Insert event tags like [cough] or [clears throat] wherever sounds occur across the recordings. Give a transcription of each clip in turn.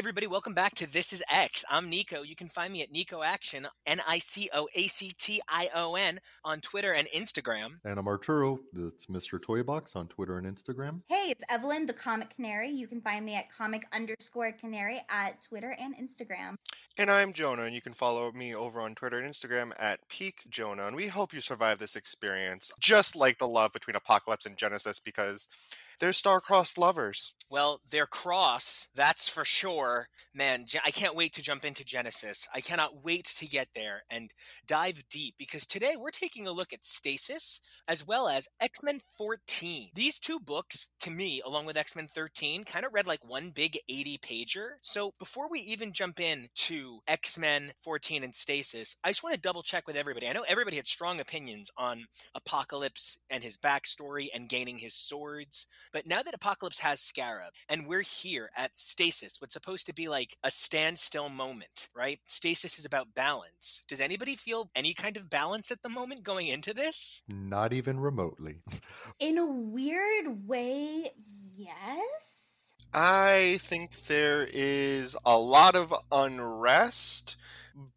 everybody, welcome back to This is X. I'm Nico. You can find me at Nico Action, N I C O A C T I O N, on Twitter and Instagram. And I'm Arturo. That's Mr. Toybox on Twitter and Instagram. Hey, it's Evelyn, the Comic Canary. You can find me at comic underscore canary at Twitter and Instagram. And I'm Jonah, and you can follow me over on Twitter and Instagram at Peak Jonah. And we hope you survive this experience, just like the love between Apocalypse and Genesis, because they're star-crossed lovers. Well, they're cross, that's for sure. Man, I can't wait to jump into Genesis. I cannot wait to get there and dive deep because today we're taking a look at Stasis as well as X Men 14. These two books, to me, along with X Men 13, kind of read like one big 80 pager. So before we even jump in to X Men 14 and Stasis, I just want to double check with everybody. I know everybody had strong opinions on Apocalypse and his backstory and gaining his swords, but now that Apocalypse has Scarab, and we're here at Stasis, what's supposed to be like a standstill moment, right? Stasis is about balance. Does anybody feel any kind of balance at the moment going into this? Not even remotely. [laughs] In a weird way, yes. I think there is a lot of unrest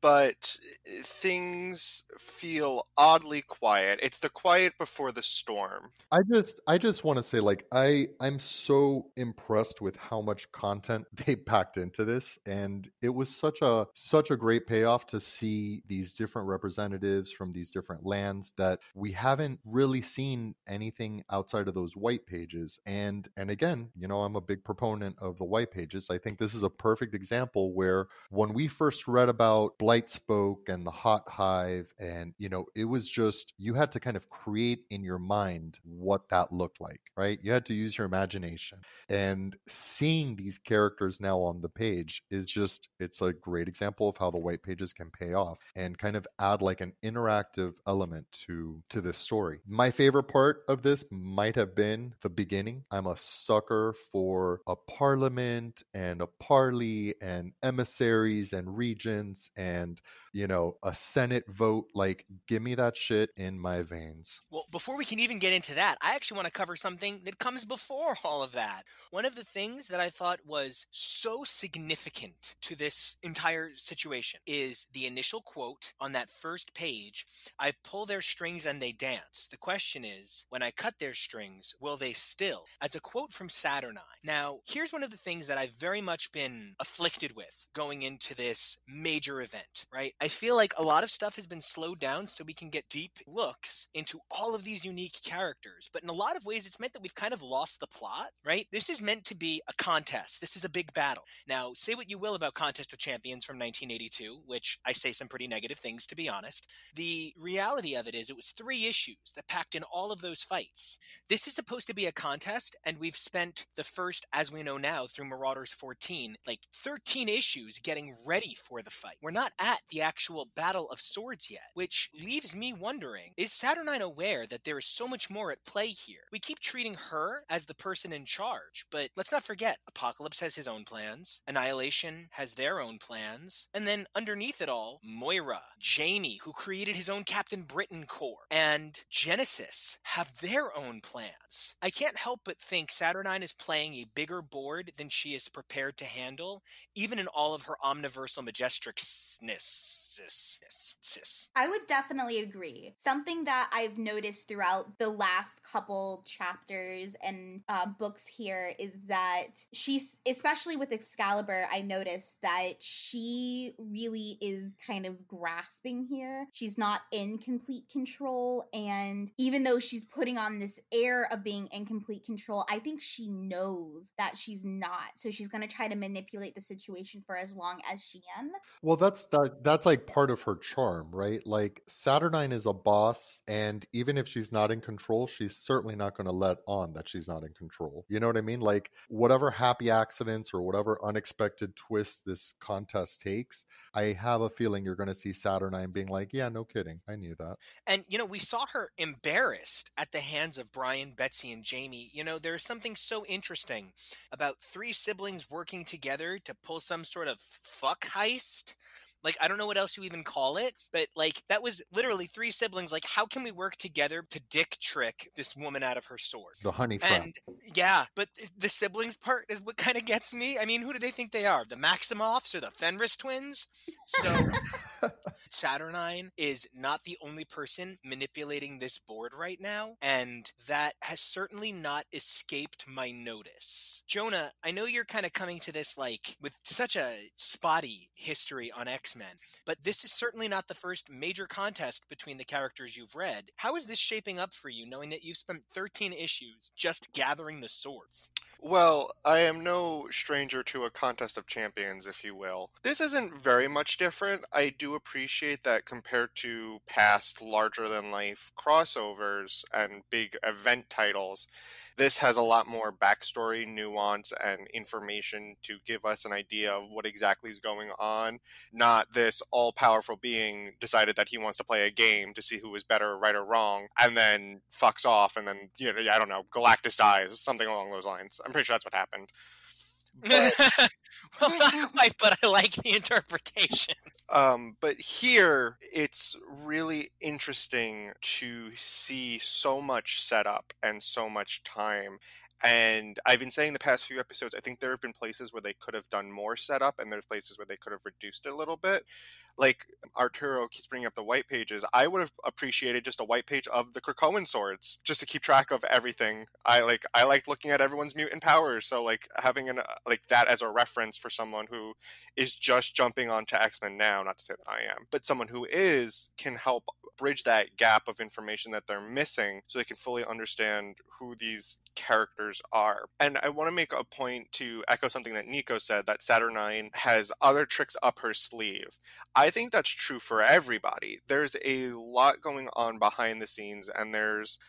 but eh, things feel oddly quiet. It's the quiet before the storm. I just I just want to say like I I'm so impressed with how much content [laughs] they packed into this and it was such a such a great payoff to see these different representatives from these different lands that we haven't really seen anything outside of those white pages and and again, you know, I'm a big proponent of the white pages. I think this is a perfect example where when we first read about Blight Spoke and the Hot Hive and you know it was just you had to kind of create in your mind what that looked like right? You had to use your imagination. And seeing these characters now on the page is just it's a great example of how the white pages can pay off and kind of add like an interactive element to to this story. My favorite part of this might have been the beginning. I'm a sucker for a parliament and a parley and emissaries and regents and you know a senate vote like give me that shit in my veins. Well before we can even get into that i actually want to cover something that comes before all of that. One of the things that i thought was so significant to this entire situation is the initial quote on that first page i pull their strings and they dance. The question is when i cut their strings will they still? As a quote from saturnine now here's one of the things that i've very much been afflicted with going into this major event right i feel like a lot of stuff has been slowed down so we can get deep looks into all of these unique characters. But in a lot of ways, it's meant that we've kind of lost the plot, right? This is meant to be a contest. This is a big battle. Now, say what you will about Contest of Champions from 1982, which I say some pretty negative things, to be honest. The reality of it is, it was three issues that packed in all of those fights. This is supposed to be a contest, and we've spent the first, as we know now, through Marauders 14, like 13 issues getting ready for the fight. We're not at the actual Battle of Swords yet, which leaves me wondering is Saturnine aware that there is so much more at play here? We keep treating her as the person in charge, but let's not forget Apocalypse has his own plans, Annihilation has their own plans, and then underneath it all, Moira, Jamie, who created his own Captain Britain Corps, and Genesis have their own plans. I can't help but think Saturnine is playing a bigger board than she is prepared to handle, even in all of her omniversal majestrix cis. I would definitely agree. Something that I've noticed throughout the last couple chapters and uh, books here is that she's, especially with Excalibur, I noticed that she really is kind of grasping here. She's not in complete control. And even though she's putting on this air of being in complete control, I think she knows that she's not. So she's going to try to manipulate the situation for as long as she can. Well, that's that that's like part of her charm, right? Like Saturnine is a boss and even if she's not in control, she's certainly not going to let on that she's not in control. You know what I mean? Like whatever happy accidents or whatever unexpected twist this contest takes, I have a feeling you're going to see Saturnine being like, "Yeah, no kidding. I knew that." And you know, we saw her embarrassed at the hands of Brian, Betsy, and Jamie. You know, there's something so interesting about three siblings working together to pull some sort of fuck heist like I don't know what else you even call it, but like that was literally three siblings. Like how can we work together to dick trick this woman out of her sword? The honey trap. And yeah, but the siblings part is what kind of gets me. I mean, who do they think they are? The Maximoffs or the Fenris twins? So [laughs] Saturnine is not the only person manipulating this board right now, and that has certainly not escaped my notice. Jonah, I know you're kind of coming to this like with such a spotty history on X Men, but this is certainly not the first major contest between the characters you've read. How is this shaping up for you, knowing that you've spent 13 issues just gathering the swords? Well, I am no stranger to a contest of champions, if you will. This isn't very much different. I do appreciate that compared to past larger than life crossovers and big event titles, this has a lot more backstory, nuance, and information to give us an idea of what exactly is going on. Not this all powerful being decided that he wants to play a game to see who is better, right or wrong, and then fucks off, and then, you know, I don't know, Galactus dies, something along those lines. I'm pretty sure that's what happened. But, [laughs] well, not quite, but I like the interpretation. Um, but here, it's really interesting to see so much setup and so much time. And I've been saying the past few episodes, I think there have been places where they could have done more setup, and there's places where they could have reduced it a little bit like Arturo keeps bringing up the white pages. I would have appreciated just a white page of the Krakoan swords just to keep track of everything. I like I liked looking at everyone's mutant powers, so like having an uh, like that as a reference for someone who is just jumping onto X Men now. Not to say that I am, but someone who is can help bridge that gap of information that they're missing, so they can fully understand who these characters are. And I want to make a point to echo something that Nico said that Saturnine has other tricks up her sleeve. Think that's true for everybody. There's a lot going on behind the scenes, and there's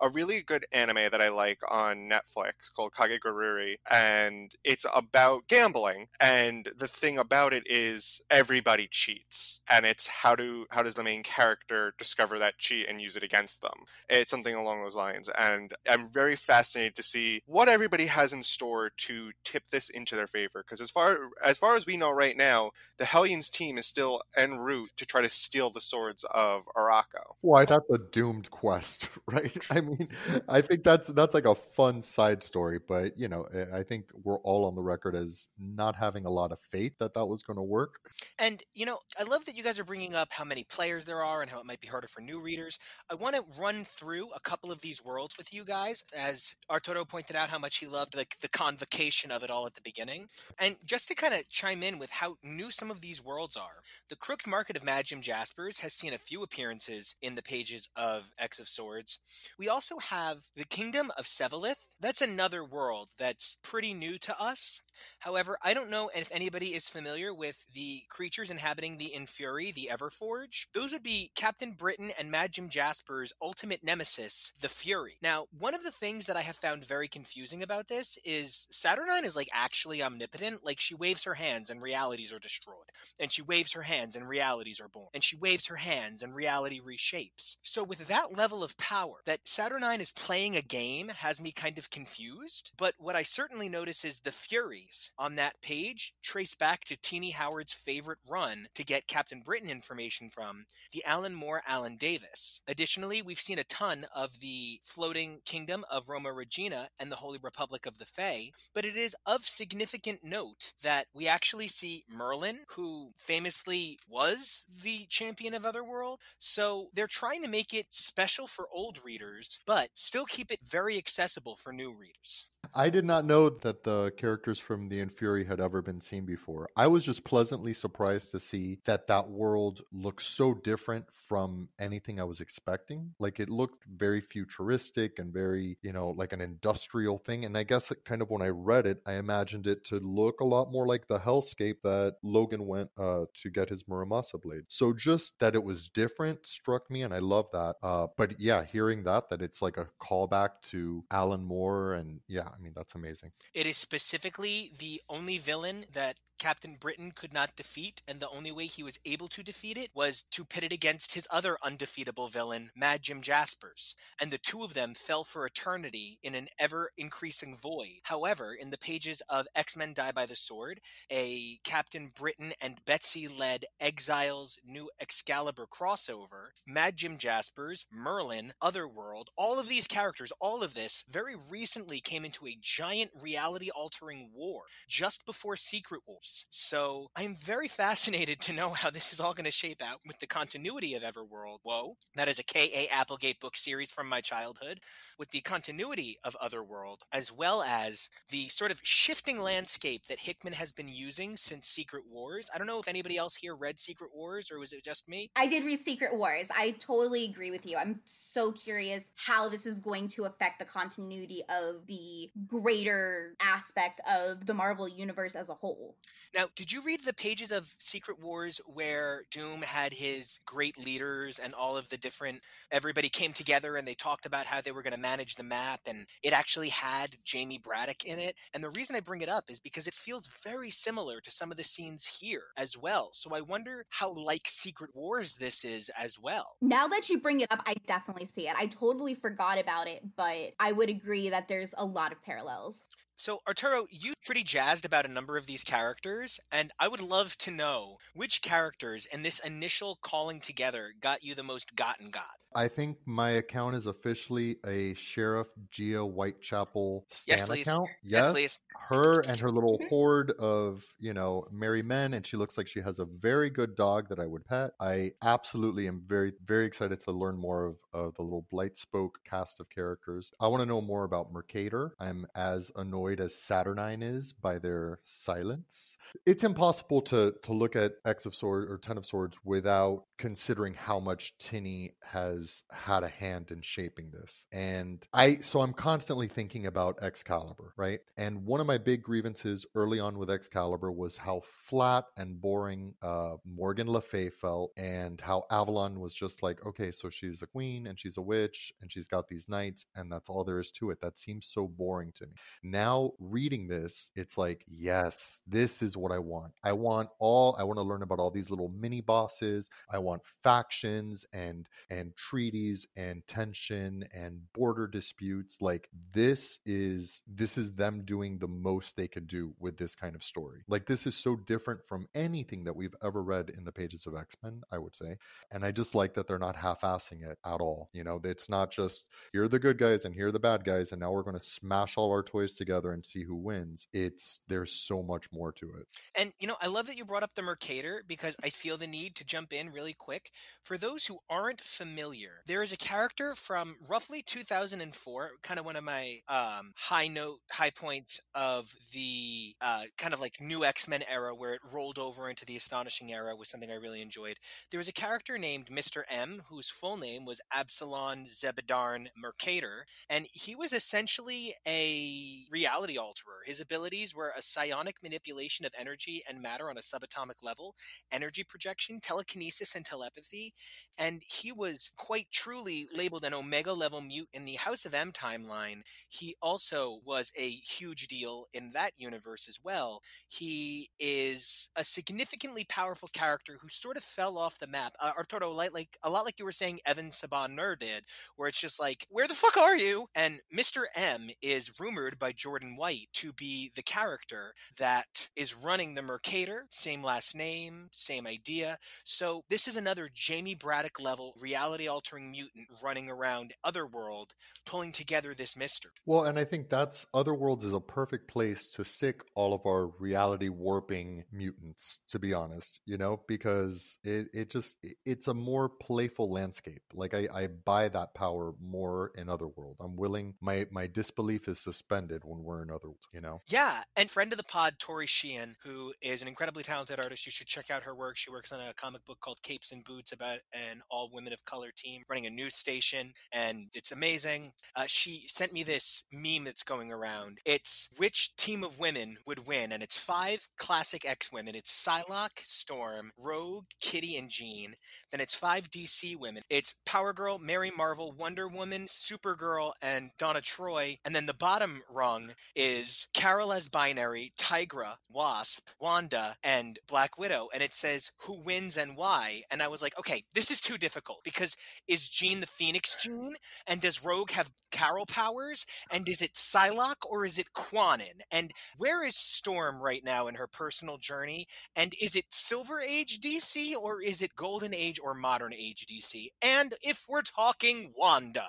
a really good anime that I like on Netflix called Kakegurui, and it's about gambling. And the thing about it is everybody cheats, and it's how do how does the main character discover that cheat and use it against them? It's something along those lines, and I'm very fascinated to see what everybody has in store to tip this into their favor. Because as far as far as we know right now, the Hellions team is still en route to try to steal the swords of Arakko. Why that's a doomed quest, [laughs] right? [laughs] I mean, I think that's that's like a fun side story, but you know, eh, I think we're all on the record as not having a lot of faith that that was going to work. And you know, I love that you guys are bringing up how many players there are and how it might be harder for new readers. I want to run through a couple of these worlds with you guys, as Arturo pointed out how much he loved the, the convocation of it all at the beginning, and just to kind of chime in with how new some of these worlds are. The Crooked Market of Mad Jaspers has seen a few appearances in the pages of X of Swords. We also have the Kingdom of Sevelith. That's another world that's pretty new to us. However, I don't know if anybody is familiar with the creatures inhabiting the Infuri, the Everforge. Those would be Captain Britain and Mad Jim Jasper's ultimate nemesis, the Fury. Now, one of the things that I have found very confusing about this is Saturnine is like actually omnipotent. Like she waves her hands and realities are destroyed. And she waves her hands and realities are born. And she waves her hands and reality reshapes. So with that level of power that Saturnine is playing a game has me kind of confused, but what I certainly notice is the Furies on that page trace back to Tini Howard's favorite run to get Captain Britain information from, the Alan Moore Alan Davis. Additionally, we've seen a ton of the floating kingdom of Roma Regina and the Holy Republic of the Fae, but it is of significant note that we actually see Merlin, who famously was the champion of Otherworld. So they're trying to make it special for old readers, but still keep it very accessible for new readers. I did not know that the characters from the Infuri had ever been seen before. I was just pleasantly surprised to see that that world looks so different from anything I was expecting. Like it looked very futuristic and very, you know, like an industrial thing. And I guess it kind of when I read it, I imagined it to look a lot more like the hellscape that Logan went uh, to get his Muramasa blade. So just that it was different struck me, and I love that. Uh, but yeah, hearing that that it's like a callback to Alan Moore, and yeah, I mean that's amazing. It is specifically the only villain that Captain Britain could not defeat, and the only way he was able to defeat it was to pit it against his other undefeatable villain, Mad Jim Jaspers. And the two of them fell for eternity in an ever increasing void. However, in the pages of X Men Die by the Sword, a Captain Britain and Betsy led Exiles New Excalibur crossover, Mad Jim Jaspers, Merlin, Otherworld, all of these characters, all of this very recently came into a giant reality altering war just before Secret Wars. So I'm very [laughs] fascinated to know how this is all going to shape out with the continuity of Everworld. Whoa, that is a K.A. Applegate book series from my childhood with the continuity of Otherworld, as well as the sort of shifting landscape that Hickman has been using since Secret Wars. I don't know if anybody else here read Secret Wars or was it just me? I did read Secret Wars. I totally agree with you. I'm so curious how this is going to affect the continuity of the greater aspect of the Marvel universe as a whole. Now, did you read the pages of Secret Wars where Doom had his great leaders and all of the different everybody came together and they talked about how they were going to manage the map and it actually had Jamie Braddock in it? And the reason I bring it up is because it feels very similar to some of the scenes here as well. So I wonder how like Secret Wars this is as well. Now that you bring it up, I definitely see it. I totally forgot about it, but I would agree that there's a lot of parallels. So, Arturo, you're pretty jazzed about a number of these characters, and I would love to know which characters in this initial calling together got you the most gotten got. I think my account is officially a Sheriff Gia Whitechapel Stan Yes, please. account. Yes, please. Her and her little hmm. horde of, you know, merry men, and she looks like she has a very good dog that I would pet. I absolutely am very, very excited to learn more of, of the little Blight Spoke cast of characters. I want to know more about Mercator. I'm as annoyed as Saturnine is by their silence. It's impossible to to look at X of Swords or Ten of Swords without considering how much Tini has had a hand in shaping this. And I so I'm constantly thinking about Excalibur, right? And one of my big grievances early on with Excalibur was how flat and boring uh, Morgan Le Fay felt, and how Avalon was just like, okay, so she's a queen and she's a witch and she's got these knights, and that's all there is to it. That seems so boring to me. Now reading this, it's like, yes, this is what I want. I want all. I want to learn about all these little mini bosses. I want factions and and treaties and tension and border disputes. Like this is this is them doing the most they can do with this kind of story. Like this is so different from anything that we've ever read in the pages of X-Men, I would say. And I just like that they're not half-assing it at all. You know, it's not just here are the good guys and here are the bad guys, and now we're going to smash all our toys together and see who wins. It's there's so much more to it. And you know, I love that you brought up the Mercator because I feel the need to jump in really quick. For those who aren't familiar, there is a character from roughly 2004, kind of one of my um, high note, high points of the uh, kind of like new X Men era where it rolled over into the astonishing era was something I really enjoyed. There was a character named Mr. M whose full name was Absalom Zebedarn Mercator, and he was essentially a reality alterer. His abilities were a psionic manipulation of energy and matter on a subatomic level, energy projection, telekinesis, and telepathy. And he was quite truly labeled an Omega level mute in the House of M timeline. He also was a huge deal in that universe as well. He is a significantly powerful character who sort of fell off the map. Uh, Arturo, like, like a lot like you were saying, Evan Sabah Nur did, where it's just like, where the fuck are you? And Mr. M is rumored by Jordan White to be the character that is running the Mercator, same last name, same idea. So this is another Jamie Braddock level reality altering mutant running around Otherworld, pulling together this mystery. Well, and I think that's Otherworlds is a perfect place to stick all of our reality warping mutants, to be honest, you know, because it, it just it's a more playful landscape. Like I, I buy that power more in Otherworld. I'm willing my my disbelief is suspended when we're in Otherworld, you know? Yeah. And friend of the pod, Tori Sheehan, who is an incredibly talented artist. You should check out her work. She works on a comic book called Capes and Boots about an all women of color team running a news station, and it's amazing. Uh, she sent me this meme that's going around. It's which team of women would win, and it's five classic X women. It's Psylocke, Storm, Rogue, Kitty, and Jean. Then it's five DC women. It's Power Girl, Mary Marvel, Wonder Woman, Supergirl, and Donna Troy. And then the bottom rung is Carol as binary, Tigra, Wasp, Wanda, and Black Widow. And it says who wins and why. And I was like, okay, this is too difficult because is Jean the Phoenix Jean? And does Rogue have Carol powers? And is it Psylocke or is it Kwannon? And where is Storm right now in her personal journey? And is it Silver Age DC or is it Golden Age or Modern Age DC? And if we're talking Wanda,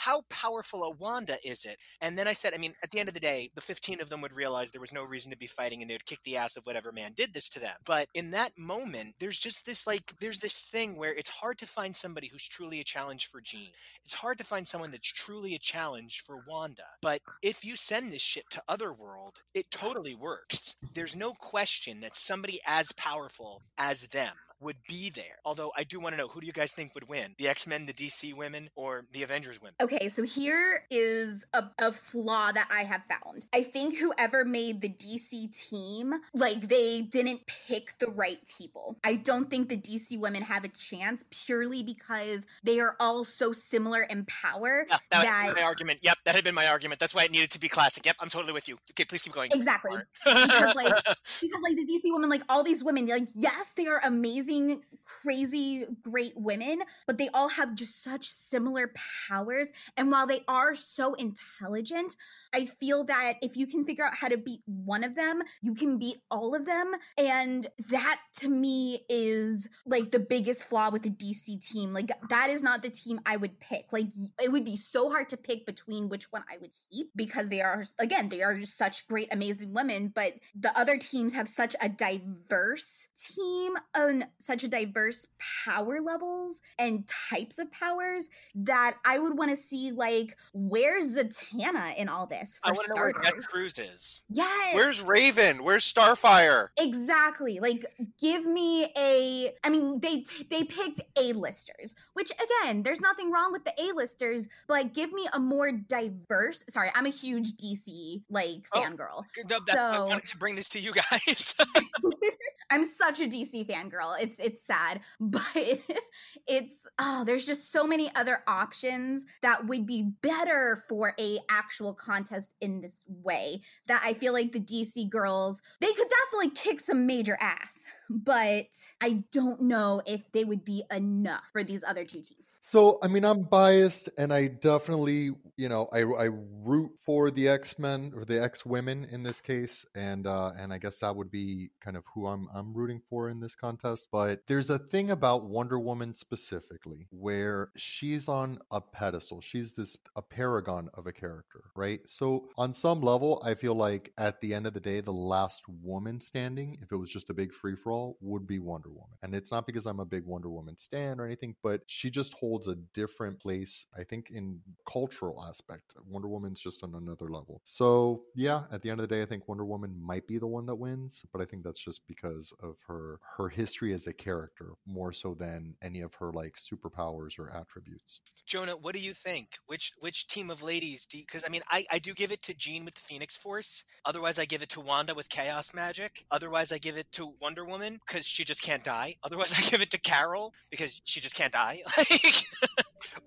how powerful a Wanda is it? And then I said, I mean, at the end of the day, the 15 of them would realize there was no reason to be fighting and they would kick the ass of whatever man did this to them. But in that moment, there's just this like, there's this thing where it's hard to find somebody who's truly a challenge for Jean. It's hard to find someone that's truly a challenge for Wanda. But if you send this shit to Otherworld, it totally works. There's no question that somebody as powerful as them would be there. Although I do want to know who do you guys think would win? The X Men, the DC women, or the Avengers women? Okay, so here is a, a flaw that I have found. I think whoever made the DC team, like they didn't pick the right people. I don't think the DC women have a chance purely because they are all so similar in power. Yeah, that, that my argument. Yep, that had been my argument. That's why it needed to be classic. Yep, I'm totally with you. Okay, please keep going. Exactly. because like [laughs] because like the DC women, like all these women, like yes, they are amazing amazing, crazy, great women, but they all have just such similar powers. And while they are so intelligent, I feel that if you can figure out how to beat one of them, you can beat all of them. And that to me is like the biggest flaw with the DC team. Like, that is not the team I would pick. Like, it would be so hard to pick between which one I would keep because they are, again, they are just such great, amazing women. But the other teams have such a diverse team and such a diverse power levels and types of powers that I would want to see, like, where's Zatanna in all this? I want to know where Cruz is. Yes. Where's Raven? Where's Starfire? Exactly. Like, give me a. I mean, they they picked A-listers, which again, there's nothing wrong with the A-listers, but give me a more diverse. Sorry, I'm a huge DC like oh, fangirl. No, that, so I wanted to bring this to you guys. [laughs] [laughs] I'm such a DC fangirl. It's it's sad, [laughs] but it's oh, there's just so many other options that would be better for a actual contest in this way that I feel like the DC girls, they could definitely kick some major ass but I don't know if they would be enough for these other two teams. So, I mean, I'm biased, and I definitely, you know, I, I root for the X Men or the X Women in this case, and uh, and I guess that would be kind of who I'm I'm rooting for in this contest. But there's a thing about Wonder Woman specifically where she's on a pedestal. She's this a paragon of a character, right? So on some level, I feel like at the end of the day, the last woman standing, if it was just a big free for all would be Wonder Woman. And it's not because I'm a big Wonder Woman stan or anything, but she just holds a different place, I think, in cultural aspect. Wonder Woman's just on another level. So yeah, at the end of the day, I think Wonder Woman might be the one that wins, but I think that's just because of her her history as a character more so than any of her like superpowers or attributes. Jonah, what do you think? Which which team of ladies do because I mean I, I do give it to Jean with the Phoenix Force. Otherwise I give it to Wanda with Chaos Magic. Otherwise I give it to Wonder Woman because she just can't die. Otherwise [laughs] I give it to Carol because she just can't die. [laughs] Like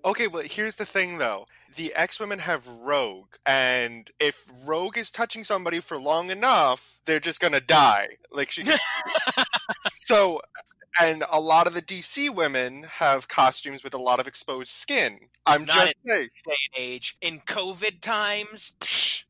Okay, well, here's the thing though. The X Women have Rogue, and if Rogue is touching somebody for long enough, they're just gonna die. Like she. [laughs] so, and a lot of the DC women have costumes with a lot of exposed skin. I'm Not just saying. day and age. In COVID times,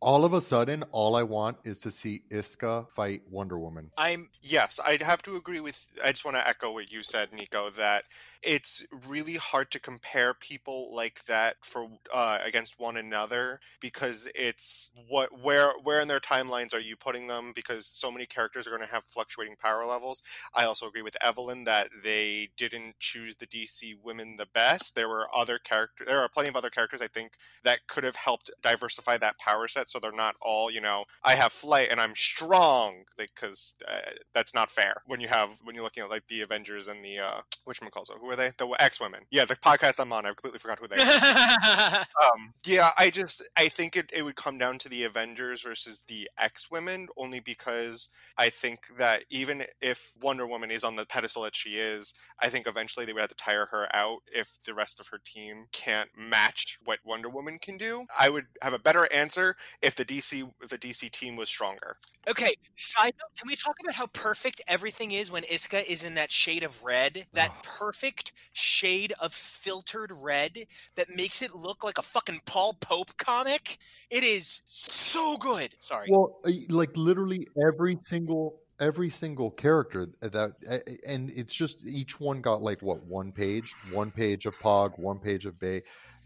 All of a sudden, all I want is to see Isca fight Wonder Woman. I'm Yes, I'd have to agree with. I just want to echo what you said, Nico. That it's really hard to compare people like that for uh, against one another because it's what where where in their timelines are you putting them? Because so many characters are going to have fluctuating power levels. I also agree with Evelyn that they didn't choose the DC women the best. There were other characters. There are plenty of other characters I think that could have helped diversify that power set, so they're not all you know. I have flight and I'm strong because uh, that's not fair when you have when you're looking at like the Avengers and the uh, which one calls it? Who are they? The X Women. Yeah, the podcast I'm on. I completely forgot who they are. [laughs] um, yeah, I just I think it, it would come down to the Avengers versus the X Women only because I think that even if Wonder Woman is on the pedestal that she is, I think eventually they would have to tire her out if the rest of her team can't match what Wonder Woman can do. I would have a better answer if the DC if the DC team was stronger. Okay, side note, can we talk about how perfect everything is when Isca is in that shade of red? That Oh. Shade of filtered red that makes it look like a fucking Paul Pope comic? It is so good. Sorry. Well, uh, like literally every single every single character that and it's just each one got like what one page one page of Pogg one page of Bei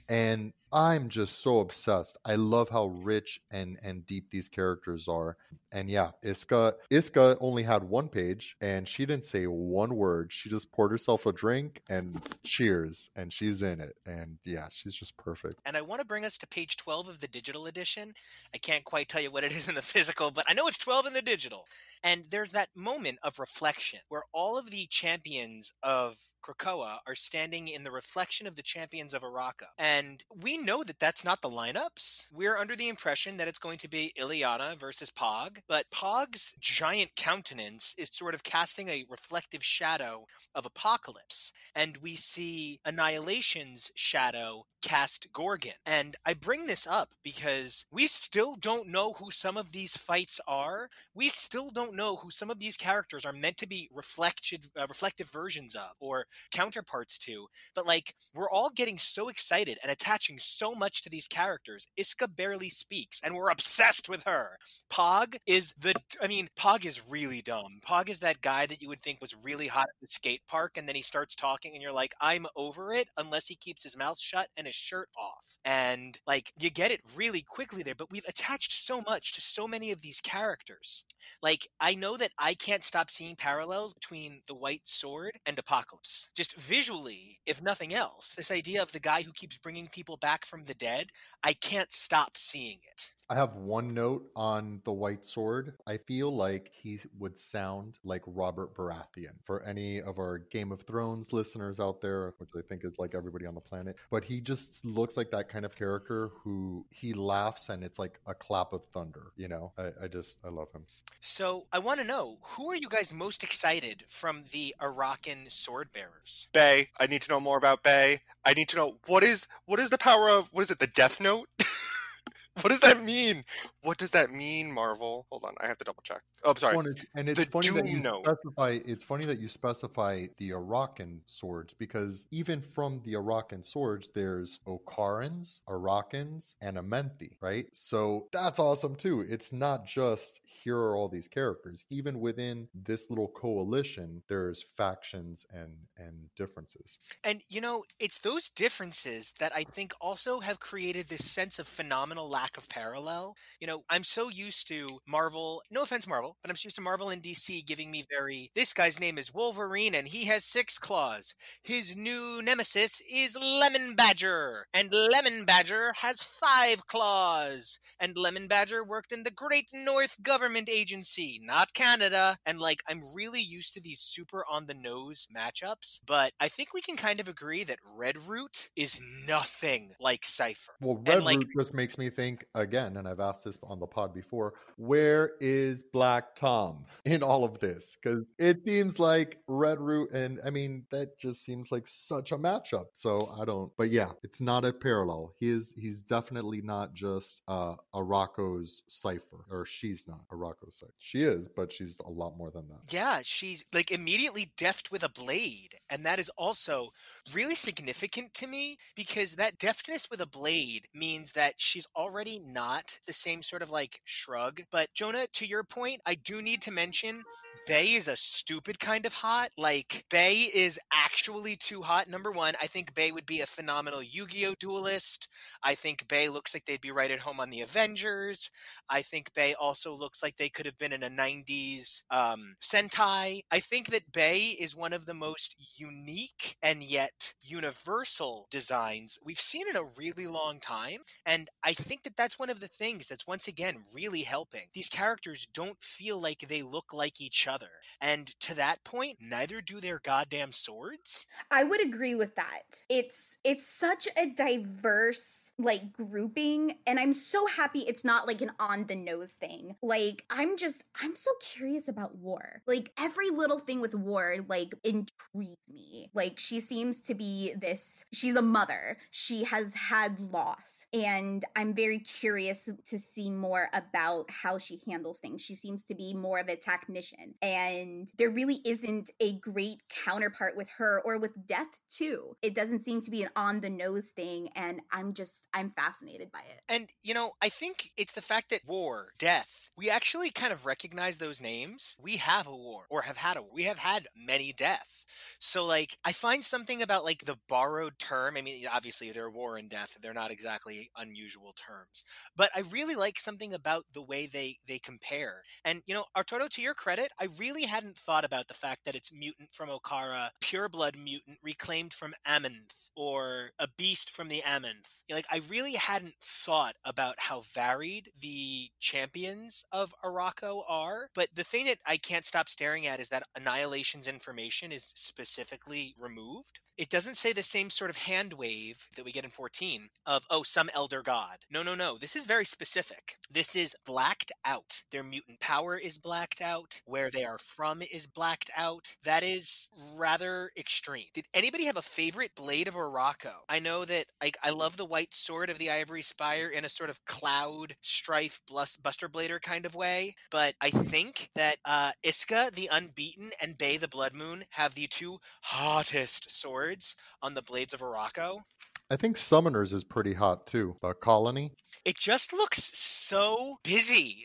and i'm just so obsessed. I love how rich and and deep these characters are. And yeah Isca Isca only had one page and she didn't say one word. She just poured herself a drink and cheers and she's in it. And yeah she's just perfect. And I want to bring us to page 12 of the digital edition. I can't quite tell you what it is in the physical, but I know it's 12 in the digital. And there's that moment of reflection where all of the champions of Krakoa are standing in the reflection of the champions of Arakko. And we know that that's not the lineups. We're under the impression that it's going to be Illyana versus Pogg, but Pogg's giant countenance is sort of casting a reflective shadow of Apocalypse. And we see Annihilation's shadow cast Gorgon. And I bring this up because we still don't know who some of these fights are. We still don't know who some of these characters are meant to be reflected, uh, reflective versions of or counterparts to. But like, we're all getting so excited and attaching so much to these characters. Isca barely speaks, and we're obsessed with her. Pogg is the, I mean, Pogg is really dumb. Pogg is that guy that you would think was really hot at the skate park, and then he starts talking, and you're like, I'm over it unless he keeps his mouth shut and his shirt off. And like, you get it really quickly there, but we've attached so much to so many of these characters. Like, I know that I can't stop seeing parallels between the White Sword and Apocalypse. Just visually, if nothing else, this idea of the guy who keeps bringing people back from the dead, I can't stop seeing it. I have one note on the White Sword. I feel like he would sound like Robert Baratheon for any of our Game of Thrones listeners out there, which I think is like everybody on the planet. But he just looks like that kind of character who he laughs and it's like a clap of thunder. You know, I, I just, I love him. So I want to know who are you guys most excited from the Arakan sword bearers? Bei. I need to know more about Bei. I need to know what is what is the power of what is it? The Death Note. [laughs] [laughs] what does that mean? What does that mean, Marvel? Hold on, I have to double check. Oh, I'm sorry. Well, and it's, The funny that you Note. specify. It's funny that you specify the Arakan swords because even from the Arakan swords, there's Okarans, Arakans, and Amenthi, right? So that's awesome too. It's not just here are all these characters. Even within this little coalition, there's factions and and differences. And you know, it's those differences that I think also have created this sense of phenomenal lasting lack of parallel. You know, I'm so used to Marvel, no offense, Marvel, but I'm so used to Marvel and DC giving me very, this guy's name is Wolverine and he has six claws. His new nemesis is Lemon Badger, and Lemon Badger has five claws. And Lemon Badger worked in the Great North Government Agency, not Canada. And like, I'm really used to these super on the nose matchups, but I think we can kind of agree that Red Root is nothing like Cypher. Well, Red like- Root just makes me think again, and I've asked this on the pod before. Where is Black Tom [laughs] in all of this? Because it seems like Red Root, and I mean that just seems like such a matchup. So I don't. But yeah, it's not a parallel. He is. He's definitely not just uh, Arakko's cipher, or she's not Arakko's cipher. She is, but she's a lot more than that. Yeah, she's like immediately deft with a blade. And that is also really significant to me because that deftness with a blade means that she's already not the same sort of like shrug. But Jonah, to your point, I do need to mention Bei is a stupid kind of hot. Like, Bei is actually too hot. Number one, I think Bei would be a phenomenal Yu Gi Oh! duelist. I think Bei looks like they'd be right at home on the Avengers. I think Bei also looks like they could have been in a 90s um, Sentai. I think that Bei is one of the most unique and yet universal designs we've seen in a really long time. And I think that that's one of the things that's once again really helping. These characters don't feel like they look like each other. And to that point, neither do their goddamn swords. I would agree with that. It's it's such a diverse like grouping and I'm so happy it's not like an on the nose thing. Like I'm just I'm so curious about War. Like every little thing with War like intrigues me. Like she seems to be this she's a mother. She has had loss and I'm very curious to see more about how she handles things. She seems to be more of a technician and there really isn't a great counterpart with her or with death too. It doesn't seem to be an on the nose thing and I'm just I'm fascinated by it. And, you know, I think it's the fact that war, death, we actually kind of recognize those names. We have a war or have had a war. we have had many death. So like I find something about like the borrowed term. I mean, obviously they're war and death. They're not exactly unusual terms. But I really like something about the way they they compare. And you know, Arturo, to your credit, I really hadn't thought about the fact that it's mutant from Okara, pure blood mutant reclaimed from Amenth, or a beast from the Amenth. Like I really hadn't thought about how varied the champions of Arakko are. But the thing that I can't stop staring at is that Annihilation's information is specifically removed. It doesn't say the same sort of hand wave that we get in 14 of, oh, some elder god. No, no, no. This is very specific. This is blacked out. Their mutant power is blacked out. Where they are from is blacked out. That is rather extreme. Did anybody have a favorite blade of Arakko? I know that like I love the white sword of the Ivory Spire in a sort of cloud strife buster blader kind of way, but I think that uh, Isca the Unbeaten and Bei the Blood Moon have the two hottest swords on the blades of Arakko. I think Summoners is pretty hot too. A Colony. It just looks so busy.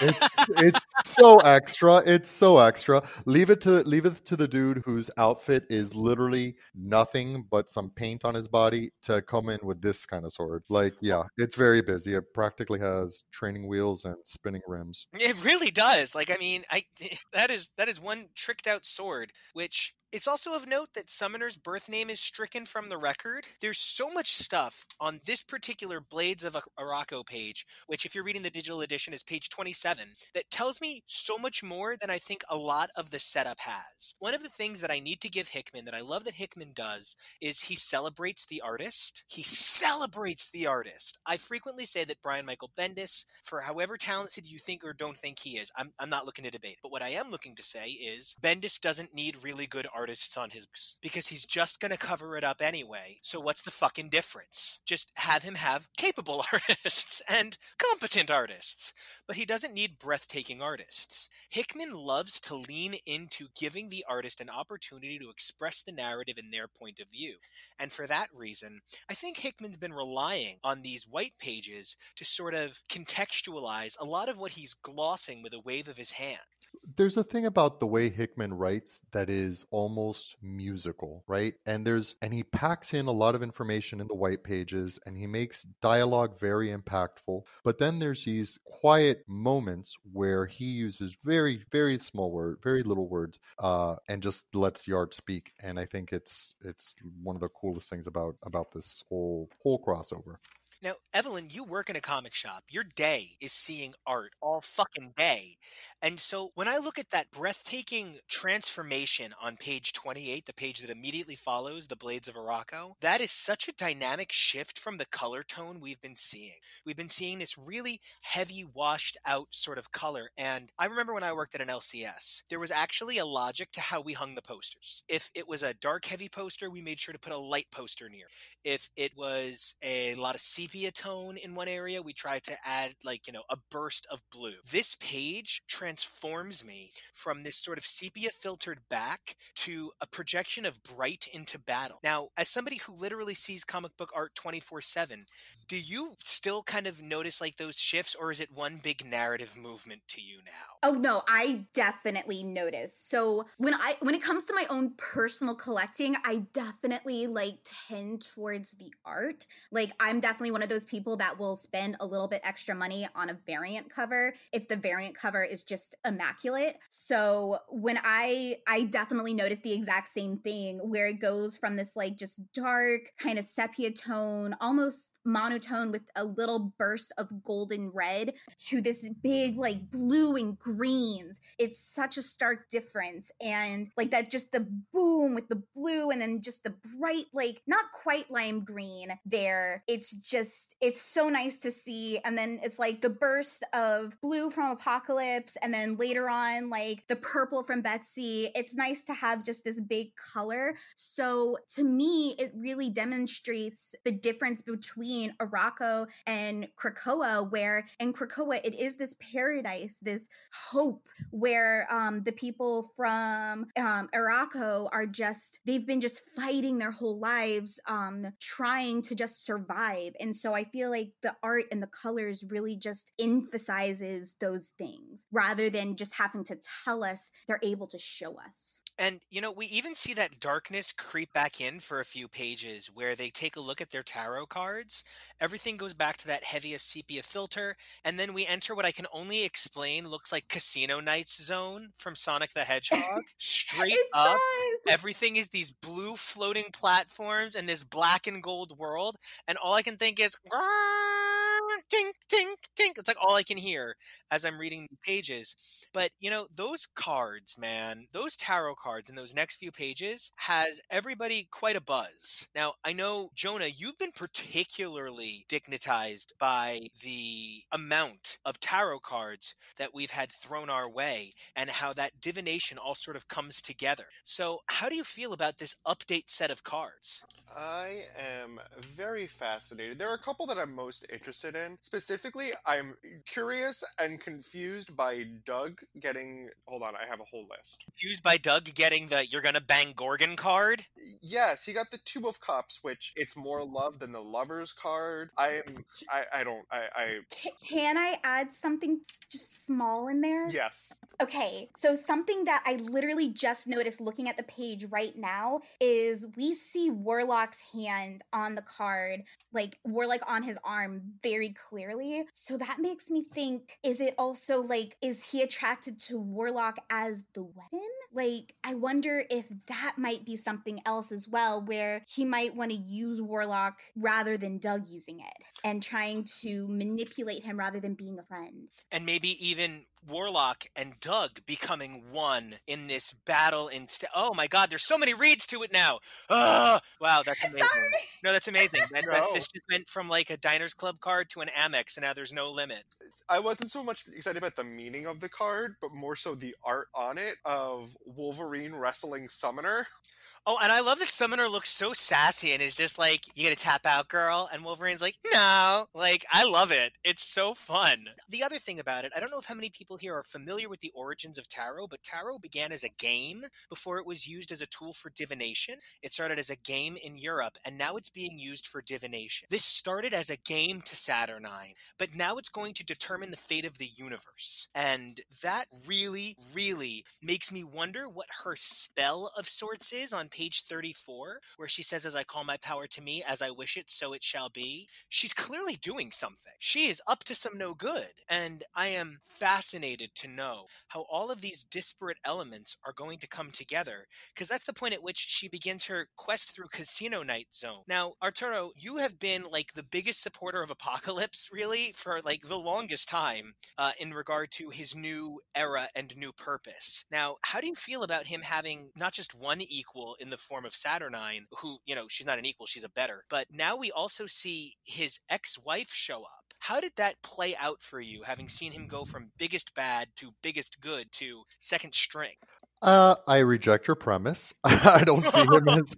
It's, [laughs] it's so extra. It's so extra. Leave it to leave it to the dude whose outfit is literally nothing but some paint on his body to come in with this kind of sword. Like, yeah, it's very busy. It practically has training wheels and spinning rims. It really does. Like I mean, I [laughs] that is that is one tricked out sword, which it's also of note that Summoner's birth name is stricken from the record. There's so much stuff on this particular Blades of Arakko page, which if you're reading the digital edition is page 27, that tells me so much more than I think a lot of the setup has. One of the things that I need to give Hickman that I love that Hickman does is he celebrates the artist. He celebrates the artist. I frequently say that Brian Michael Bendis, for however talented you think or don't think he is, I'm, I'm not looking to debate. But what I am looking to say is Bendis doesn't need really good artists on his books because he's just going to cover it up anyway. So what's the fucking difference? Just have him have capable [laughs] artists and competent artists. But he doesn't need breathtaking artists. Hickman loves to lean into giving the artist an opportunity to express the narrative in their point of view. And for that reason, I think Hickman's been relying on these white pages to sort of contextualize a lot of what he's glossing with a wave of his hand. There's a thing about the way Hickman writes that is almost almost musical, right? And there's and he packs in a lot of information in the white pages and he makes dialogue very impactful. But then there's these quiet moments where he uses very very small word, very little words, uh, and just lets the art speak. And I think it's it's one of the coolest things about about this whole whole crossover. Now, Evelyn, you work in a comic shop. Your day is seeing art all fucking day. And so when I look at that breathtaking transformation on page 28, the page that immediately follows the Blades of Arakko, that is such a dynamic shift from the color tone we've been seeing. We've been seeing this really heavy, washed out sort of color. And I remember when I worked at an LCS, there was actually a logic to how we hung the posters. If it was a dark, heavy poster, we made sure to put a light poster near. If it was a lot of sepia tone in one area, we tried to add, like, you know, a burst of blue. This page transforms me from this sort of sepia filtered back to a projection of bright into battle. Now, as somebody who literally sees comic book art 24 7, do you still kind of notice like those shifts or is it one big narrative movement to you now? Oh no, I definitely notice. So when I when it comes to my own personal collecting, I definitely like tend towards the art. Like I'm definitely one of those people that will spend a little bit extra money on a variant cover if the variant cover is just immaculate. So when I I definitely notice the exact same thing where it goes from this like just dark kind of sepia tone, almost monotone with a little burst of golden red to this big like blue and greens. It's such a stark difference and like that just the boom with the blue and then just the bright like not quite lime green there. It's just it's so nice to see and then it's like the burst of blue from Apocalypse and then later on like the purple from Betsy. It's nice to have just this big color. So to me it really demonstrates the difference between Arakko and Krakoa where in Krakoa it is this paradise, this hope where um the people from um are just they've been just fighting their whole lives um trying to just survive. And so I feel like the art and the colors really just emphasizes those things rather than just having to tell us they're able to show us. And, you know, we even see that darkness creep back in for a few pages where they take a look at their tarot cards. Everything goes back to that heaviest sepia filter. And then we enter what I can only explain looks like Casino Nights Zone from Sonic the Hedgehog. [laughs] Straight up. does. Everything is these blue floating platforms and this black and gold world. And all I can think is, tink, tink, tink. It's like all I can hear as I'm reading these pages. But, you know, those cards, man, those tarot cards in those next few pages has everybody quite a buzz. Now, I know, Jonah, you've been particularly dignitized by the amount of tarot cards that we've had thrown our way and how that divination all sort of comes together. So, how do you feel about this update set of cards? I am very fascinated. There are a couple that I'm most interested in. Specifically, I'm curious and confused by Doug getting. Hold on, I have a whole list. Confused by Doug getting the you're gonna bang Gorgon card? Yes, he got the Two of Cups, which it's more love than the Lovers card. I am. I. I don't. I. I Ca- Can I add something just small in there? yes. Okay, so something that I literally just noticed looking at the page right now is we see Warlock's hand on the card, like Warlock on his arm very clearly. So that makes me think is it also like, is he attracted to Warlock as the weapon? Like, I wonder if that might be something else as well, where he might want to use Warlock rather than Doug using it and trying to manipulate him rather than being a friend. and maybe even Warlock and Doug becoming one in this battle instead. Oh my God, there's so many reads to it now. Ah, wow, that's amazing. Sorry. No, that's amazing. That, that- this just went from like a Diners Club card to an Amex, and now there's no limit. I wasn't so much excited about the meaning of the card, but more so the art on it of Wolverine wrestling Summoner. Oh, and I love that Summoner looks so sassy and is just like, "You gonna tap out, girl?" And Wolverine's like, "No." Like, I love it. It's so fun. The other thing about it, I don't know if how many people here are familiar with the origins of tarot, but tarot began as a game before it was used as a tool for divination. It started as a game in Europe, and now it's being used for divination. This started as a game to Saturnine, but now it's going to determine the fate of the universe. And that really, really makes me wonder what her spell of sorts is on page 34, where she says, As I call my power to me, as I wish it, so it shall be. She's clearly doing something. She is up to some no good. And I am fascinated to know how all of these disparate elements are going to come together, because that's the point at which she begins her quest through Casino Night Zone. Now, Arturo, you have been like the biggest supporter of Apocalypse, really, for like the longest time uh, in regard to his new era and new purpose. Now, how do you feel about him having not just one equal in the form of Saturnine, who, you know, she's not an equal, she's a better, but now we also see his ex wife show up. How did that play out for you, having seen him go from biggest bad to biggest good to second string? Uh, I reject your premise. [laughs] I don't see him [laughs] as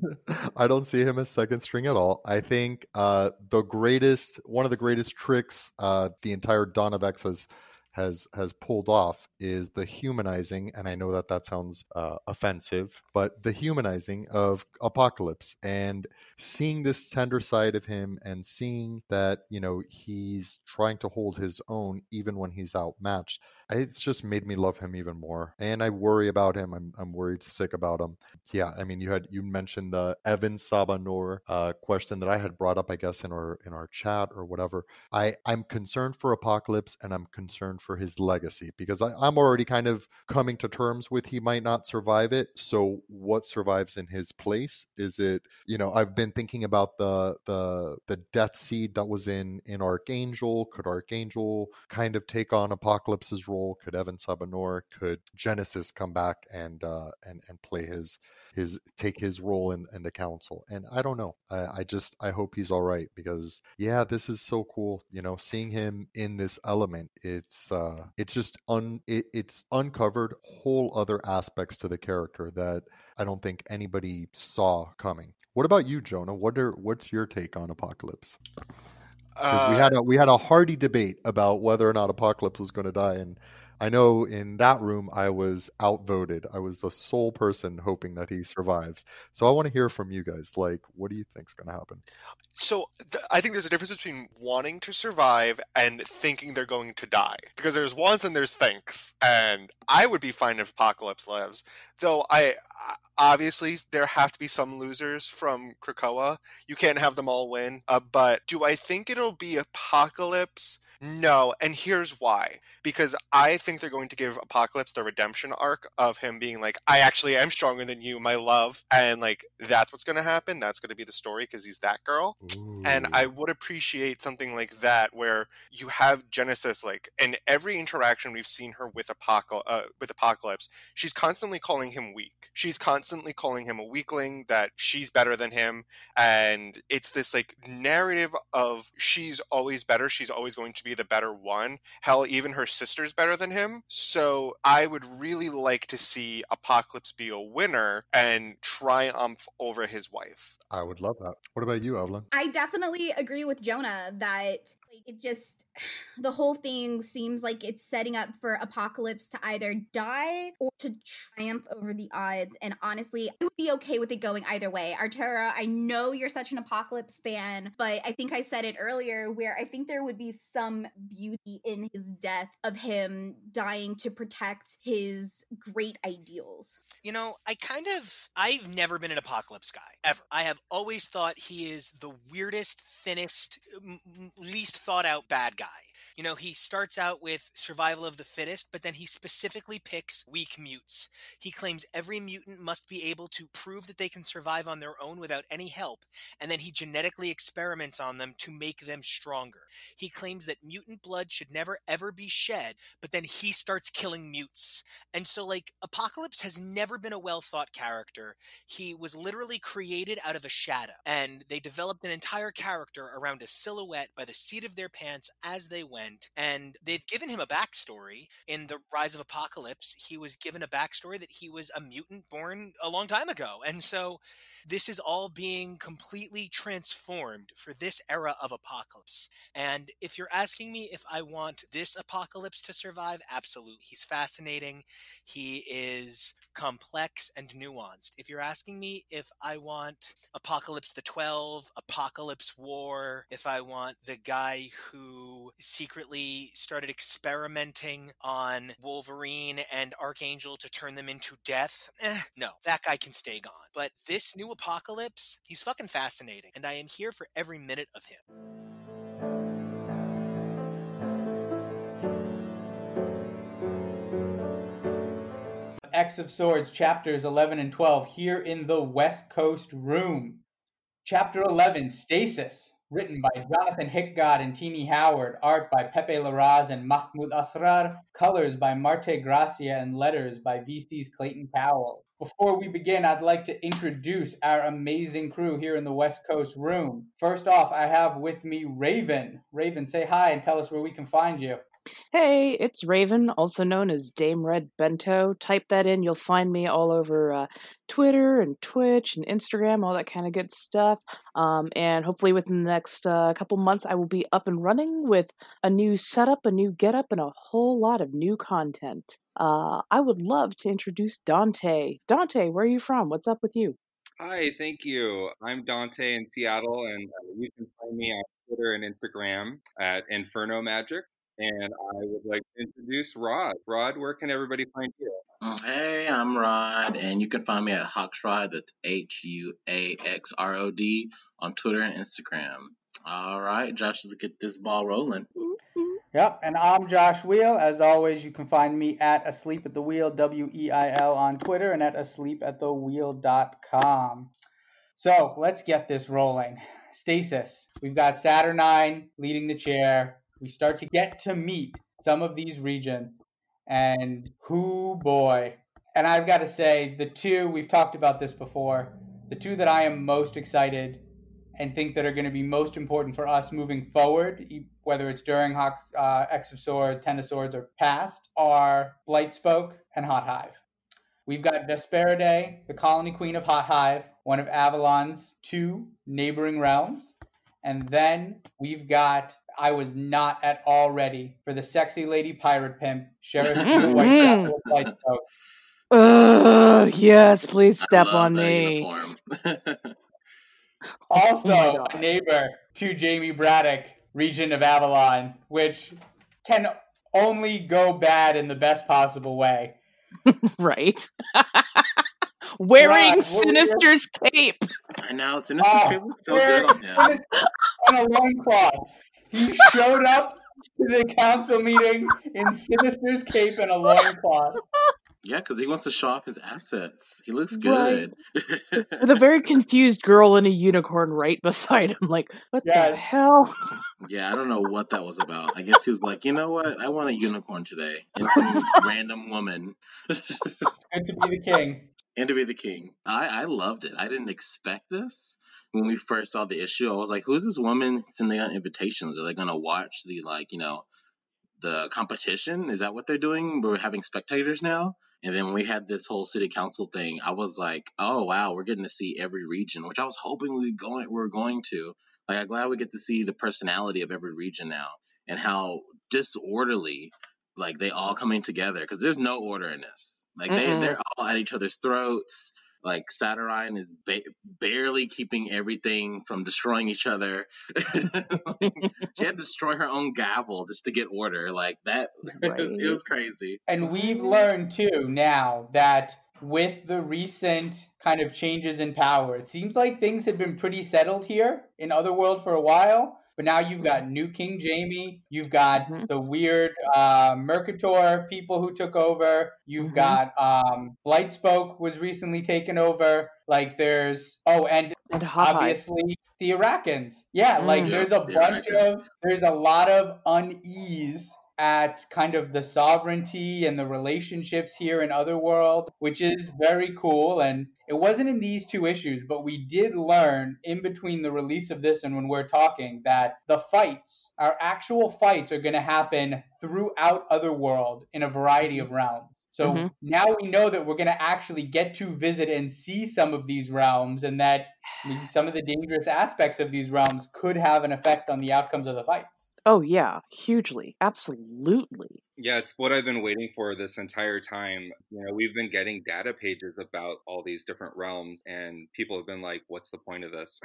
I don't see him as second string at all. I think uh, the greatest, one of the greatest tricks uh, the entire Dawn of X has has has pulled off is the humanizing, and I know that that sounds uh, offensive, but the humanizing of Apocalypse and seeing this tender side of him, and seeing that you know he's trying to hold his own even when he's outmatched it's just made me love him even more. And I worry about him. I'm I'm worried sick about him. Yeah, I mean, you had you mentioned the Evan Sabah Nur uh, question that I had brought up, I guess, in our in our chat or whatever. I I'm concerned for Apocalypse and I'm concerned for his legacy because I, I'm already kind of coming to terms with he might not survive it. So what survives in his place? Is it you know I've been thinking about the the the death seed that was in in Archangel. Could Archangel kind of take on Apocalypse's role? Role? Could Evan Sabah Nur? Could Genesis come back and uh, and and play his his take his role in, in the council? And I don't know. I, I just I hope he's all right because yeah, this is so cool. You know, seeing him in this element, it's uh, it's just un it, it's uncovered whole other aspects to the character that I don't think anybody saw coming. What about you, Jonah? What are what's your take on Apocalypse? Because uh, we had a we had a hearty debate about whether or not Apocalypse was going to die, and I know in that room I was outvoted. I was the sole person hoping that he survives. So I want to hear from you guys. Like, what do you think's going to happen? So th- I think there's a difference between wanting to survive and thinking they're going to die. Because there's wants and there's thinks, and I would be fine if Apocalypse lives. Though I obviously there have to be some losers from Krakoa. You can't have them all win. Uh, but do I think it'll be Apocalypse? No, and here's why. Because I think they're going to give Apocalypse the redemption arc of him being like, I actually am stronger than you, my love. And like, that's what's going to happen. That's going to be the story because he's that girl. Ooh. And I would appreciate something like that where you have Genesis, like, in every interaction we've seen her with, Apocal- uh, with Apocalypse, she's constantly calling him weak. She's constantly calling him a weakling, that she's better than him. And it's this like narrative of she's always better. She's always going to be be the better one. Hell, even her sister's better than him. So I would really like to see Apocalypse be a winner and triumph over his wife. I would love that. What about you, Evelyn? I definitely agree with Jonah that it just [sighs] the whole thing seems like it's setting up for Apocalypse to either die or to triumph over the odds. And honestly, I would be okay with it going either way. Arturo, I know you're such an Apocalypse fan, but I think I said it earlier where I think there would be some beauty in his death of him dying to protect his great ideals. You know, I kind of I've never been an Apocalypse guy ever. I have always thought he is the weirdest, thinnest, least thought out bad guy. You know, he starts out with survival of the fittest, but then he specifically picks weak mutes. He claims every mutant must be able to prove that they can survive on their own without any help, and then he genetically experiments on them to make them stronger. He claims that mutant blood should never ever be shed, but then he starts killing mutes. And so, like, Apocalypse has never been a well thought character. He was literally created out of a shadow, and they developed an entire character around a silhouette by the seat of their pants as they went went. And they've given him a backstory. In The Rise of Apocalypse, he was given a backstory that he was a mutant born a long time ago. And so this is all being completely transformed for this era of apocalypse. And if you're asking me if I want this apocalypse to survive, absolutely. He's fascinating. He is complex and nuanced. If you're asking me if I want Apocalypse the 12, Apocalypse War, if I want the guy who secretly started experimenting on Wolverine and Archangel to turn them into death, eh, no, that guy can stay gone. But this new Apocalypse, he's fucking fascinating, and I am here for every minute of him. X of Swords, chapters 11 and 12, here in the West Coast Room. Chapter 11, Stasis, written by Jonathan Hickgod and Tini Howard, art by Pepe Larraz and Mahmoud Asrar, colors by Marte Gracia, and letters by VC's Clayton Powell. Before we begin, I'd like to introduce our amazing crew here in the West Coast Room. First off, I have with me Raven. Raven, say hi and tell us where we can find you. Hey, it's Raven, also known as Dame Red Bento. Type that in, you'll find me all over uh, Twitter and Twitch and Instagram, all that kind of good stuff. Um, and hopefully, within the next uh, couple months, I will be up and running with a new setup, a new getup, and a whole lot of new content. Uh, I would love to introduce Dante. Dante, where are you from? What's up with you? Hi, thank you. I'm Dante in Seattle, and uh, you can find me on Twitter and Instagram at Inferno Magic. And I would like to introduce Rod. Rod, where can everybody find you? Oh, hey, I'm Rod, and you can find me at Hawksrod. That's H U A X R O D on Twitter and Instagram. All right, Josh, let's get this ball rolling. Yep, and I'm Josh Weil. As always, you can find me at Asleep at the Wheel, W E I L, on Twitter and at asleepatthewheel.com. So let's get this rolling. Stasis. We've got Saturnine leading the chair. We start to get to meet some of these regions, and who boy. And I've got to say, the two, we've talked about this before, the two that I am most excited and think that are going to be most important for us moving forward, whether it's during Hawks, uh, X of Swords, Ten of Swords, or past, are Blightspoke and Hot Hive. We've got Vesperide, the colony queen of Hot Hive, one of Avalon's two neighboring realms. And then we've got, I was not at all ready for the sexy lady pirate pimp, Sheriff [laughs] Peter Whitechapel of Ugh, yes, please step I love on that me. [laughs] Also, Oh a neighbor to Jamie Braddock, region of Avalon, which can only go bad in the best possible way. [laughs] right. Wearing Rod, what were your- Sinister's cape. I know, Sinister Oh, Cape looks so good on him. on a loincloth. He showed up to the council meeting in Sinister's cape and a loincloth. Yeah, because he wants to show off his assets. He looks Right. good. With a very confused girl and a unicorn right beside him. Like, what the hell? yeah, I don't know what that was about. I guess he was like, you know what? I want a unicorn today. And some [laughs] random woman. Good to be the king. and to be the king. I, I loved it. I didn't expect this when we first saw the issue. I was like, who's this woman sending out invitations? Are they going to watch the, like, you know, the competition? Is that what they're doing? We're having spectators now? And then when we had this whole city council thing, I was like, oh, wow, we're getting to see every region, which I was hoping we going, we were going to. Like, I'm glad we get to see the personality of every region now and how disorderly, like, they all coming together because there's no order in this. Like, they, Mm-mm. they're all at each other's throats. Like Saturnine is ba- barely keeping everything from destroying each other. Like, [laughs] she had to destroy her own gavel just to get order. Like that, [laughs] it, was, it was crazy. And we've learned too now that with the recent kind of changes in power, it seems like things had been pretty settled here in Otherworld for a while. But now you've got new King Jamie, you've got Mhm. the weird uh, Mercator people who took over, you've Mhm. got um, Blightspoke was recently taken over. Like there's oh, and And obviously the Iraqans. Yeah, like Mm. there's a The bunch Iraqans. of there's a lot of unease at kind of the sovereignty and the relationships here in Otherworld, which is very cool. And it wasn't in these two issues, but we did learn in between the release of this and when we're talking that the fights, our actual fights, are going to happen throughout Otherworld in a variety of realms. So Mhm. now we know that we're going to actually get to visit and see some of these realms, and that maybe some of the dangerous aspects of these realms could have an effect on the outcomes of the fights. Oh yeah, hugely, absolutely. Yeah, it's what I've been waiting for this entire time. You know, we've been getting data pages about all these different realms, and people have been like, "What's the point of this?"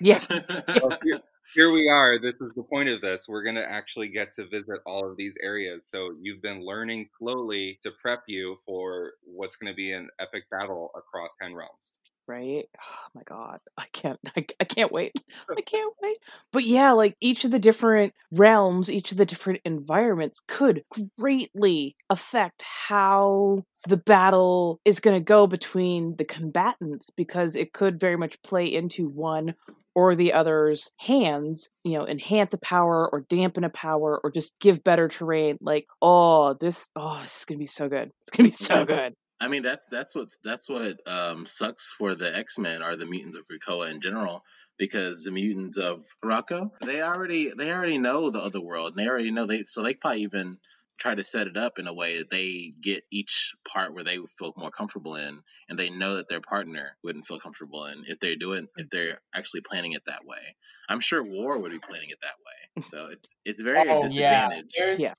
Yeah, [laughs] Well, here, here we are. This is the point of this. We're going to actually get to visit all of these areas. So you've been learning slowly to prep you for what's going to be an epic battle across 10 realms. Right. Oh my god, [laughs] I can't, I, I can't wait. [laughs] I [laughs] can't wait. But yeah, like each of the different realms, each of the different environments could greatly affect how the battle is going to go between the combatants because it could very much play into one or the other's hands, you know, enhance a power or dampen a power or just give better terrain. Like, oh, this, oh, this is going to be so good. It's going to be so good. I mean, that's that's what that's what um, sucks for the X Men are the mutants of Krakoa in general, because the mutants of Rocco they already they already know the other world. And they already know they so they probably even try to set it up in a way that they get each part where they feel more comfortable in, and they know that their partner wouldn't feel comfortable in if they're doing if they're actually planning it that way. I'm sure War would be planning it that way. So it's it's very Oh, yeah. disadvantaged. There's, Yeah.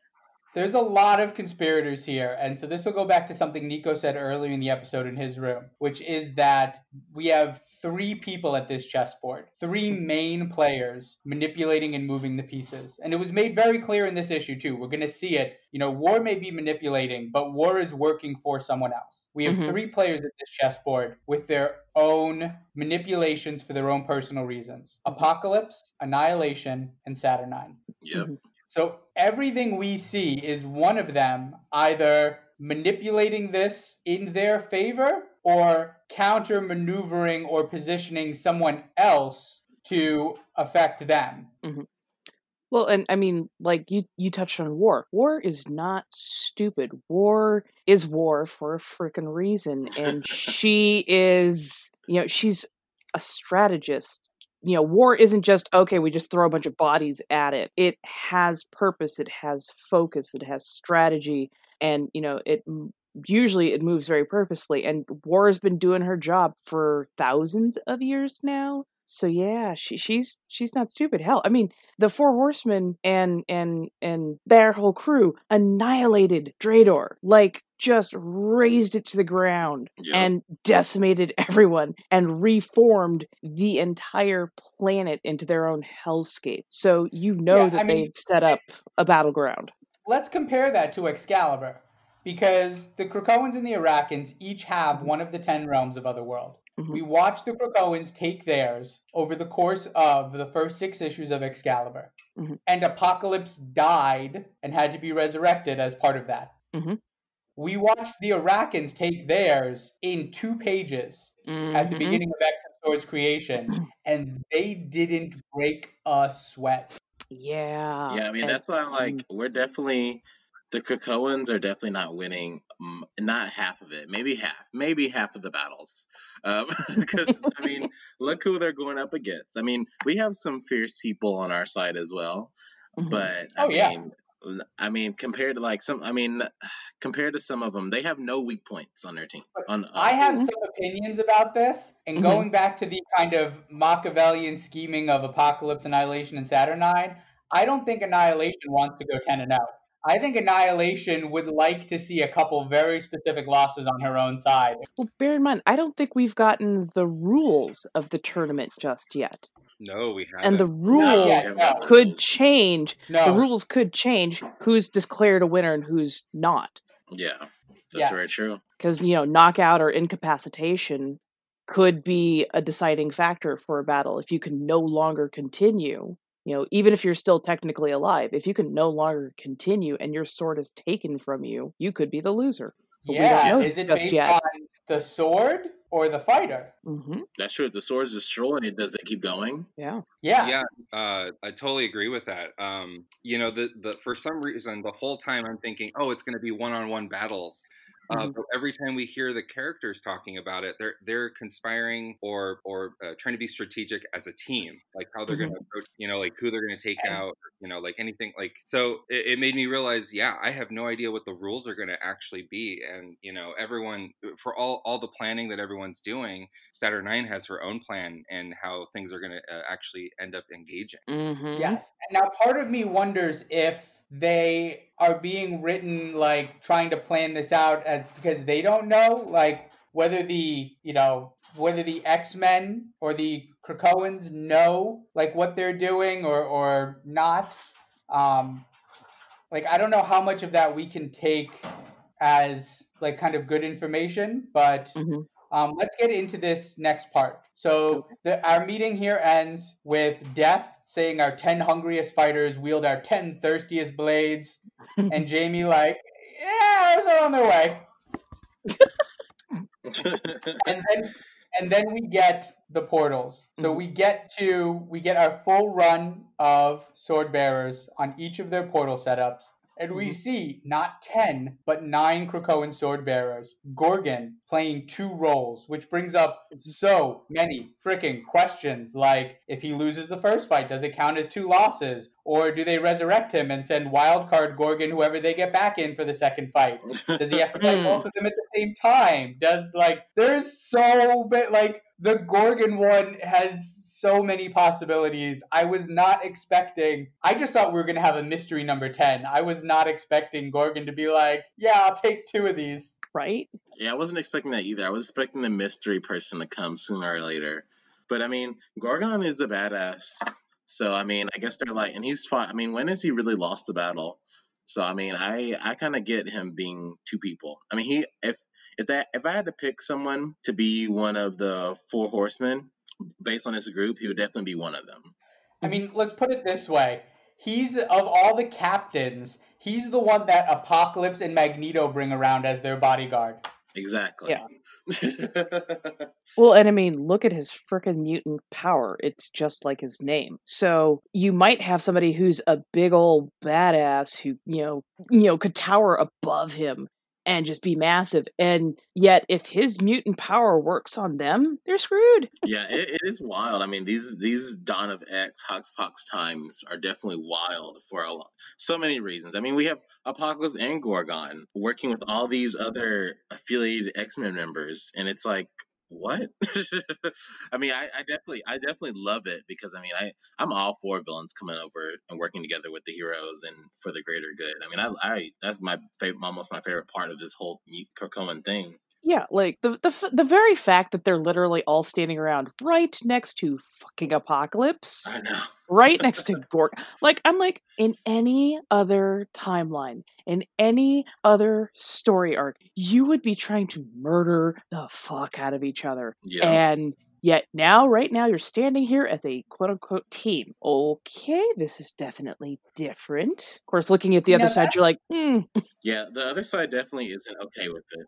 There's a lot of conspirators here. And so this will go back to something Nico said earlier in the episode in his room, which is that we have three people at this chessboard, three main players manipulating and moving the pieces. And it was made very clear in this issue, too. We're going to see it. You know, War may be manipulating, but War is working for someone else. We have Mhm. three players at this chessboard with their own manipulations for their own personal reasons Apocalypse, Annihilation, and Saturnine. Yep. So everything we see is one of them either manipulating this in their favor or counter maneuvering or positioning someone else to affect them. Mm-hmm. Well, and I mean, like you you touched on war. War is not stupid. War is war for a freaking reason, and [laughs] she is, you know, she's a strategist. You know, war isn't just okay. We just throw a bunch of bodies at it. It has purpose. It has focus. It has strategy, and you know, it usually it moves very purposely. And war has been doing her job for thousands of years now. So yeah, she she's she's not stupid. Hell, I mean, the four horsemen and and and their whole crew annihilated Dryador, like just razed it to the ground Yep. and decimated [laughs] everyone and reformed the entire planet into their own hellscape. So you know Yeah, that I they've set up a battleground. Let's compare that to Excalibur, because the Krakoans and the Arakans each have one of the ten realms of Otherworld. Mhm. We watched the Krakoans take theirs over the course of the first six issues of Excalibur. Mhm. And Apocalypse died and had to be resurrected as part of that. Mhm. We watched the Arakans take theirs in two pages at the Mhm. beginning of X and Swords creation, [clears throat] and they didn't break a sweat. Yeah. Yeah, I mean and- that's why I'm like we're definitely the Krakoans are definitely not winning. mm, Not half of it, maybe half, maybe half of the battles. Um, [laughs] because I mean, [laughs] look who they're going up against. I mean, we have some fierce people on our side as well, Mhm. but I Oh, mean, l- I mean, compared to like some, I mean, compared to some of them, they have no weak points on their team. On uh, I have Mhm. some opinions about this, and Mhm. going back to the kind of Machiavellian scheming of Apocalypse, Annihilation, and Saturnine, I don't think Annihilation wants to go 10 and out. I think Annihilation would like to see a couple very specific losses on her own side. Well, bear in mind, I don't think we've gotten the rules of the tournament just yet. No, we haven't. And the rule rules yet, no. could change. No. The rules could change who's declared a winner and who's not. yeah, that's Yeah. very true. Because, you know, knockout or incapacitation could be a deciding factor for a battle. If you can no longer continue, you know, even if you're still technically alive, if you can no longer continue and your sword is taken from you, you could be the loser. But Yeah, is it based yet. on the sword or the fighter. hmm That's true. If the sword's destroyed, does it keep going? Yeah. Yeah. Yeah, uh, I totally agree with that. Um, you know, the the for some reason, the whole time I'm thinking, oh, it's going to be one-on-one battles. Uh, Mhm. but every time we hear the characters talking about it, they're they're conspiring or or uh, trying to be strategic as a team, like how they're going to approach, you know, like who they're going to take And- out, you know, like anything. Like so, it, it made me realize, yeah, I have no idea what the rules are going to actually be, and you know, everyone for all all the planning that everyone's doing, Saturnine has her own plan and how things are going to uh, actually end up engaging. hmm Yes. And now part of me wonders if they are being written like trying to plan this out as, because they don't know like whether the you know whether the X-Men or the Krakoans know like what they're doing or or not. Um like I don't know how much of that we can take as like kind of good information, but hmm um, let's get into this next part. So the, our meeting here ends with Death saying our 10 hungriest fighters wield our 10 thirstiest blades, and [laughs] Jamie like, yeah, they're on their way. [laughs] And then and then we get the portals. So mm-hmm. we get to we get our full run of sword bearers on each of their portal setups. And we see not 10, but 9 Krakoan sword bearers. Gorgon playing two roles, which brings up so many freaking questions. Like, if he loses the first fight, does it count as two losses? Or do they resurrect him and send wildcard Gorgon, whoever they get back in for the second fight? Does he have to [laughs] fight Mm. both of them at the same time? Does like there's so bit like the Gorgon one has so many possibilities. I was not expecting. I just thought we were gonna have a mystery number ten. I was not expecting Gorgon to be like, yeah, I'll take two of these. Right? Yeah, I wasn't expecting that either. I was expecting the mystery person to come sooner or later. But I mean, Gorgon is a badass. So I mean, I guess they're like, and he's fought. I mean, when has he really lost a battle? So I mean, I I kind of get him being two people. I mean, he if if that if I had to pick someone to be one of the four horsemen based on his group, he would definitely be one of them. I mean, let's put it this way. He's of all the captains, he's the one that Apocalypse and Magneto bring around as their bodyguard. Exactly. Yeah. [laughs] Well, and I mean, look at his freaking mutant power. It's just like his name. So you might have somebody who's a big old badass who, you know, you know, could tower above him and just be massive. And yet, if his mutant power works on them, they're screwed. yeah, [laughs] it, it is wild. I mean, these these Dawn of X Hoxpox times are definitely wild for a lot, so many reasons. I mean, we have Apocalypse and Gorgon working with all these other affiliated X Men members, and it's like, what? [laughs] I mean, I, I definitely I definitely love it because I mean, I I'm all for villains coming over and working together with the heroes and for the greater good. I mean, I, I that's my favorite, almost my favorite part of this whole Krakoan thing. Yeah, like the the the very fact that they're literally all standing around right next to fucking Apocalypse. I know. right next to [laughs] Gork. Like I'm like in any other timeline, in any other story arc, you would be trying to murder the fuck out of each other. Yeah. And yet now, right now, you're standing here as a quote unquote team. Okay, this is definitely different. Of course, looking at the other side, that- you're like, hmm, Yeah, the other side definitely isn't okay with it.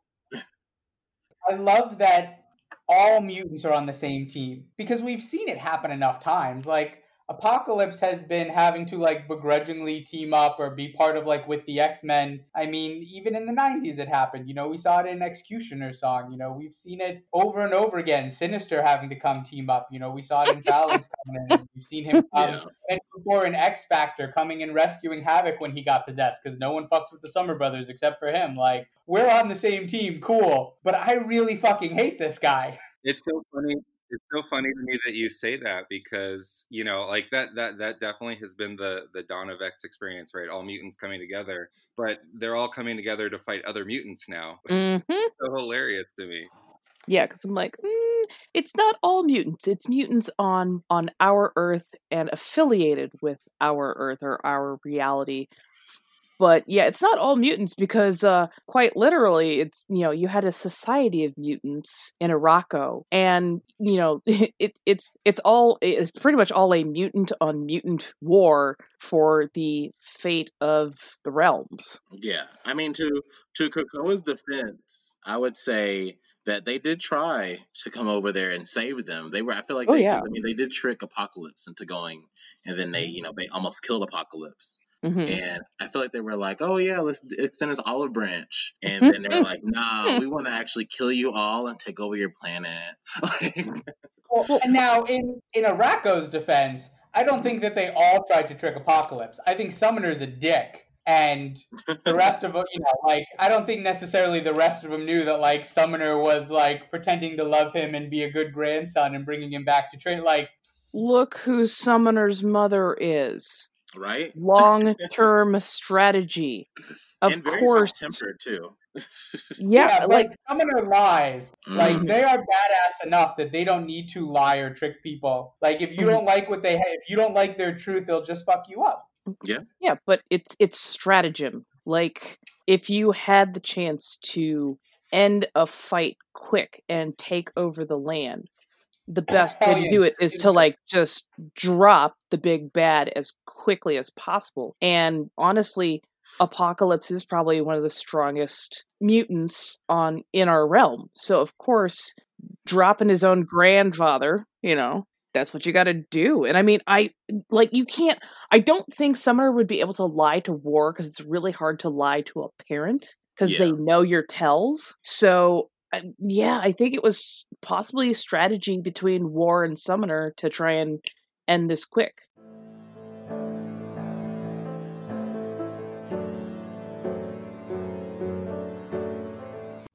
I love that all mutants are on the same team because we've seen it happen enough times. Like Apocalypse has been having to like begrudgingly team up or be part of like with the X-Men. I mean, even in the 90s it happened. You know, we saw it in X-Cutioner song. You know, we've seen it over and over again. Sinister having to come team up. You know, we saw it in Valens [laughs] coming in. We've seen him um, Yeah. and before in X Factor coming and rescuing Havoc when he got possessed because no one fucks with the Summer Brothers except for him. Like, we're on the same team, cool. But I really fucking hate this guy. It's so funny. It's so funny to me that you say that because you know, like that that that definitely has been the the Dawn of X experience, right? All mutants coming together, but they're all coming together to fight other mutants now. [laughs] mhm. so hilarious to me. Yeah, because I'm like, mm, it's not all mutants. It's mutants on on our Earth and affiliated with our Earth or our reality. But yeah, it's not all mutants because uh, quite literally, it's you know you had a society of mutants in Arakko, and you know [laughs] it, it's it's all it's pretty much all a mutant on mutant war for the fate of the realms. Yeah, I mean to to Krakoa's defense, I would say that they did try to come over there and save them. They were, I feel like, Oh, they, yeah. I mean, they did trick Apocalypse into going, and then they, you know, they almost killed Apocalypse. Mhm. And I feel like they were like, "Oh yeah, let's extend this olive branch," and then they were like, "Nah, [laughs] we want to actually kill you all and take over your planet." [laughs] Well, and now in in Arakko's defense, I don't think that they all tried to trick Apocalypse. I think Summoner's a dick, and the rest of them, you know, like I don't think necessarily the rest of them knew that like Summoner was like pretending to love him and be a good grandson and bringing him back to train. Like, Look who Summoner's mother is. Right? Long term strategy. [laughs] Of and very course. hot-tempered too. [laughs] Yeah, but like Summoner lies. Like Mhm. they are badass enough that they don't need to lie or trick people. Like if you Mhm. don't like what they have, if you don't like their truth, they'll just fuck you up. Yeah. Yeah, but it's it's stratagem. Like if you had the chance to end a fight quick and take over the land, the best way to do it is to like just drop the big bad as quickly as possible. And honestly, Apocalypse is probably one of the strongest mutants on in our realm. So of course, dropping his own grandfather, you know, that's what you got to do. And I mean, I like you can't I don't think Summoner would be able to lie to War because it's really hard to lie to a parent because they know your tells. So yeah, I think it was possibly a strategy between War and Summoner to try and end this quick.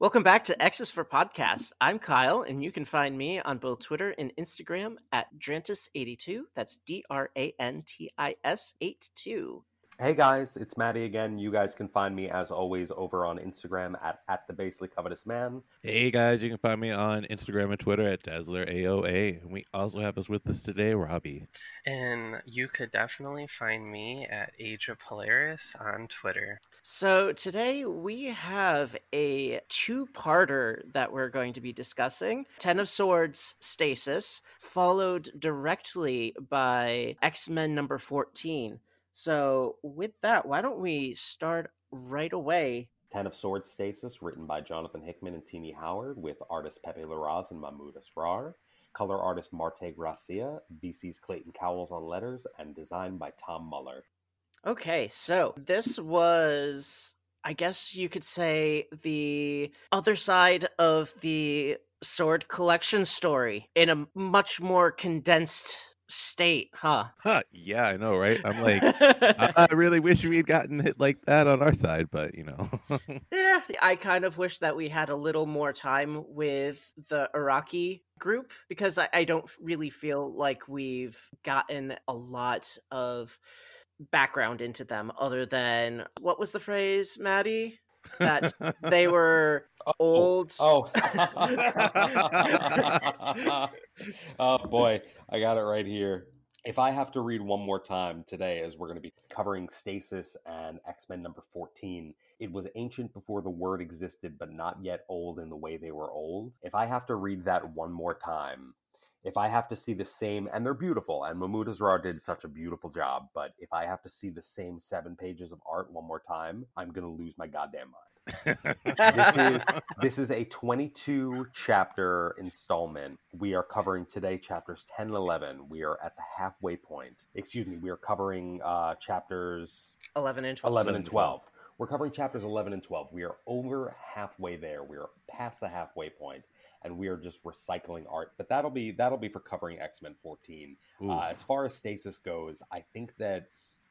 Welcome back to X's for Podcasts. I'm Kyle, and you can find me on both Twitter and Instagram at Drantis82. That's D R A N T I S 82. Hey guys, it's Maddie again. You guys can find me as always over on Instagram at, at the basely covetous man. Hey guys, you can find me on Instagram and Twitter at DazzlerAOA. And we also have us with us today, Robbie. And you could definitely find me at Age of Polaris on Twitter. So today we have a two-parter that we're going to be discussing. Ten of Swords Stasis, followed directly by X-Men number 14. So with that, why don't we start right away? Ten of Swords Stasis, written by Jonathan Hickman and Tini Howard, with artist Pepe Larraz and Mahmoud Asrar. Color artist Marte Gracia, VC's Clayton Cowles on letters, and designed by Tom Muller. Okay, so this was, I guess you could say, the other side of the sword collection story in a much more condensed state, huh? Huh, yeah, I know, right? I'm like, I, [laughs] I really wish we had gotten hit like that on our side, but you know. [laughs] Yeah, I kind of wish that we had a little more time with the Iraqi group because I, I don't really feel like we've gotten a lot of background into them other than what was the phrase, Maddie? That [laughs] they were oh, old. Oh. [laughs] oh boy, I got it right here. If I have to read one more time today, as we're going to be covering Stasis and X Men number 14, it was ancient before the word existed, but not yet old in the way they were old. If I have to read that one more time, if I have to see the same, and they're beautiful, and Mahmoud Asrar did such a beautiful job, but if I have to see the same seven pages of art one more time, I'm going to lose my goddamn mind. this is [laughs] this is a 22 chapter installment. We are covering today chapters 10 and 11. We are at the halfway point. Excuse me, we are covering uh, chapters 11 and 12. 11 and 12. We're covering chapters 11 and 12. We are over halfway there. We are past the halfway point and we are just recycling art. But that'll be that'll be for covering X-Men 14. Uh, as far as Stasis goes, I think that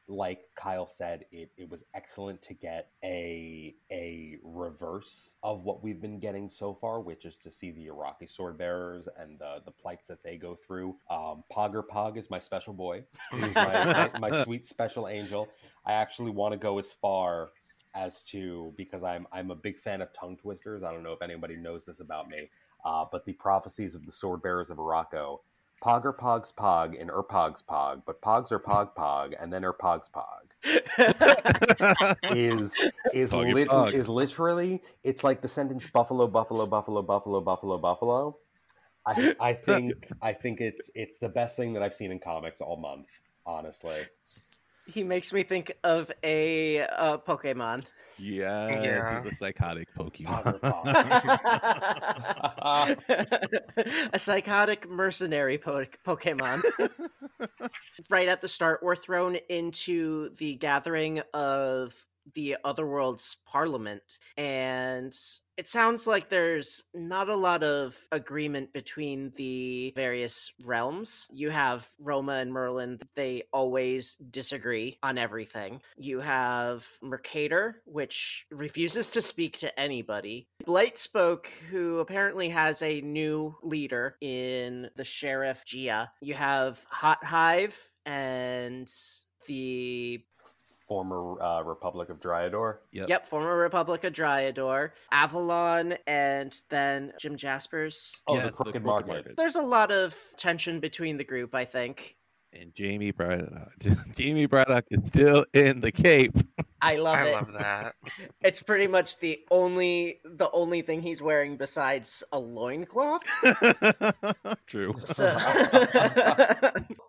like Kyle said, it, it was excellent to get a a reverse of what we've been getting so far, which is to see the Iraqi sword bearers and the, the plights that they go through. Um, Pogg Ur-Pogg is my special boy. He's my, [laughs] my, my sweet special angel. I actually want to go as far as to because I'm I'm a big fan of tongue twisters. I don't know if anybody knows this about me, uh, but the prophecies of the sword bearers of Morocco. Pog or Pog's Pog and Ur-Pogg's Pog, but Pogs are Pog Pog and then Ur-Pogg's Pog [laughs] is is Pog lit- Pog. is literally it's like the sentence Buffalo Buffalo Buffalo Buffalo Buffalo Buffalo. I I think I think it's it's the best thing that I've seen in comics all month, honestly. He makes me think of a uh, Pokemon. Yeah, Yeah. he's a psychotic Pokemon. [laughs] [laughs] a psychotic mercenary po- Pokemon. [laughs] right at the start, we're thrown into the gathering of the Otherworld's parliament, and it sounds like there's not a lot of agreement between the various realms. You have Roma and Merlin, they always disagree on everything. You have Mercator, which refuses to speak to anybody. Blightspoke, who apparently has a new leader in the Sheriff Gia. You have Hot Hive and the Former uh, Republic of Dryador. Yep. former Republic of Dryador, Avalon, and then Jim Jaspers. Oh, Yes, the the Crooked Crooked Market. Market. There's a lot of tension between the group, I think. And Jamie Braddock, [laughs] Jamie Braddock is still in the Cape. I love I it. love that. [laughs] It's pretty much the only the only thing he's wearing besides a loincloth. [laughs] True. So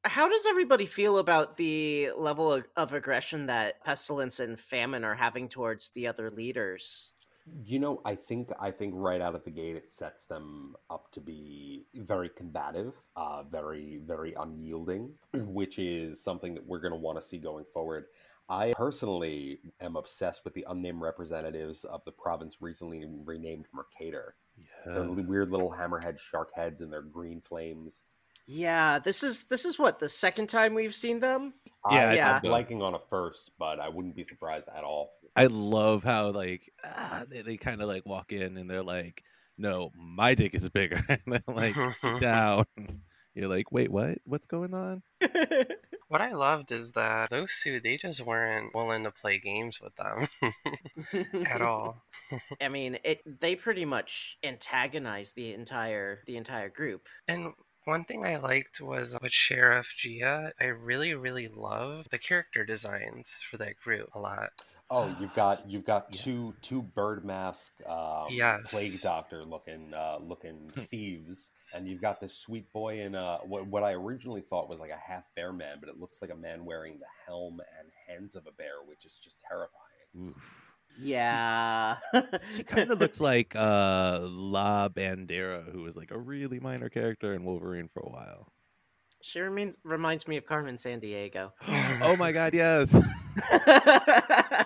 how does everybody feel about the level of, of aggression that Pestilence and Famine are having towards the other leaders? You know, I think I think right out of the gate it sets them up to be very combative, uh, very very unyielding, [clears throat] which is something that we're going to want to see going forward. I personally am obsessed with the unnamed representatives of the province recently renamed Mercator. Their Yeah. li- weird little hammerhead shark heads and their green flames. Yeah, this is this is what the second time we've seen them. Yeah, I I, yeah. I'm liking on a first, but I wouldn't be surprised at all. I love how like ah, they, they kind of like walk in and they're like, "No, my dick is bigger," [laughs] and they're like, "Get [laughs] down." You're like, "Wait, what? What's going on?" [laughs] What I loved is that those two, they just weren't willing to play games with them at all. I mean, it they pretty much antagonized the entire the entire group. And one thing I liked was with Sheriff Gia, I really, really love the character designs for that group a lot. Oh, you've got you've got two two bird mask um, Yes. plague doctor looking uh, looking [laughs] thieves, and you've got this sweet boy in uh, what what I originally thought was like a half bear man, but it looks like a man wearing the helm and hands of a bear, which is just terrifying. Yeah. She [laughs] kind of looks like uh, La Bandera, who was like a really minor character in Wolverine for a while. she reminds reminds me of Carmen Sandiego. [gasps] oh my God, yes. [laughs]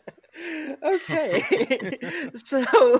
okay. [laughs] [laughs] so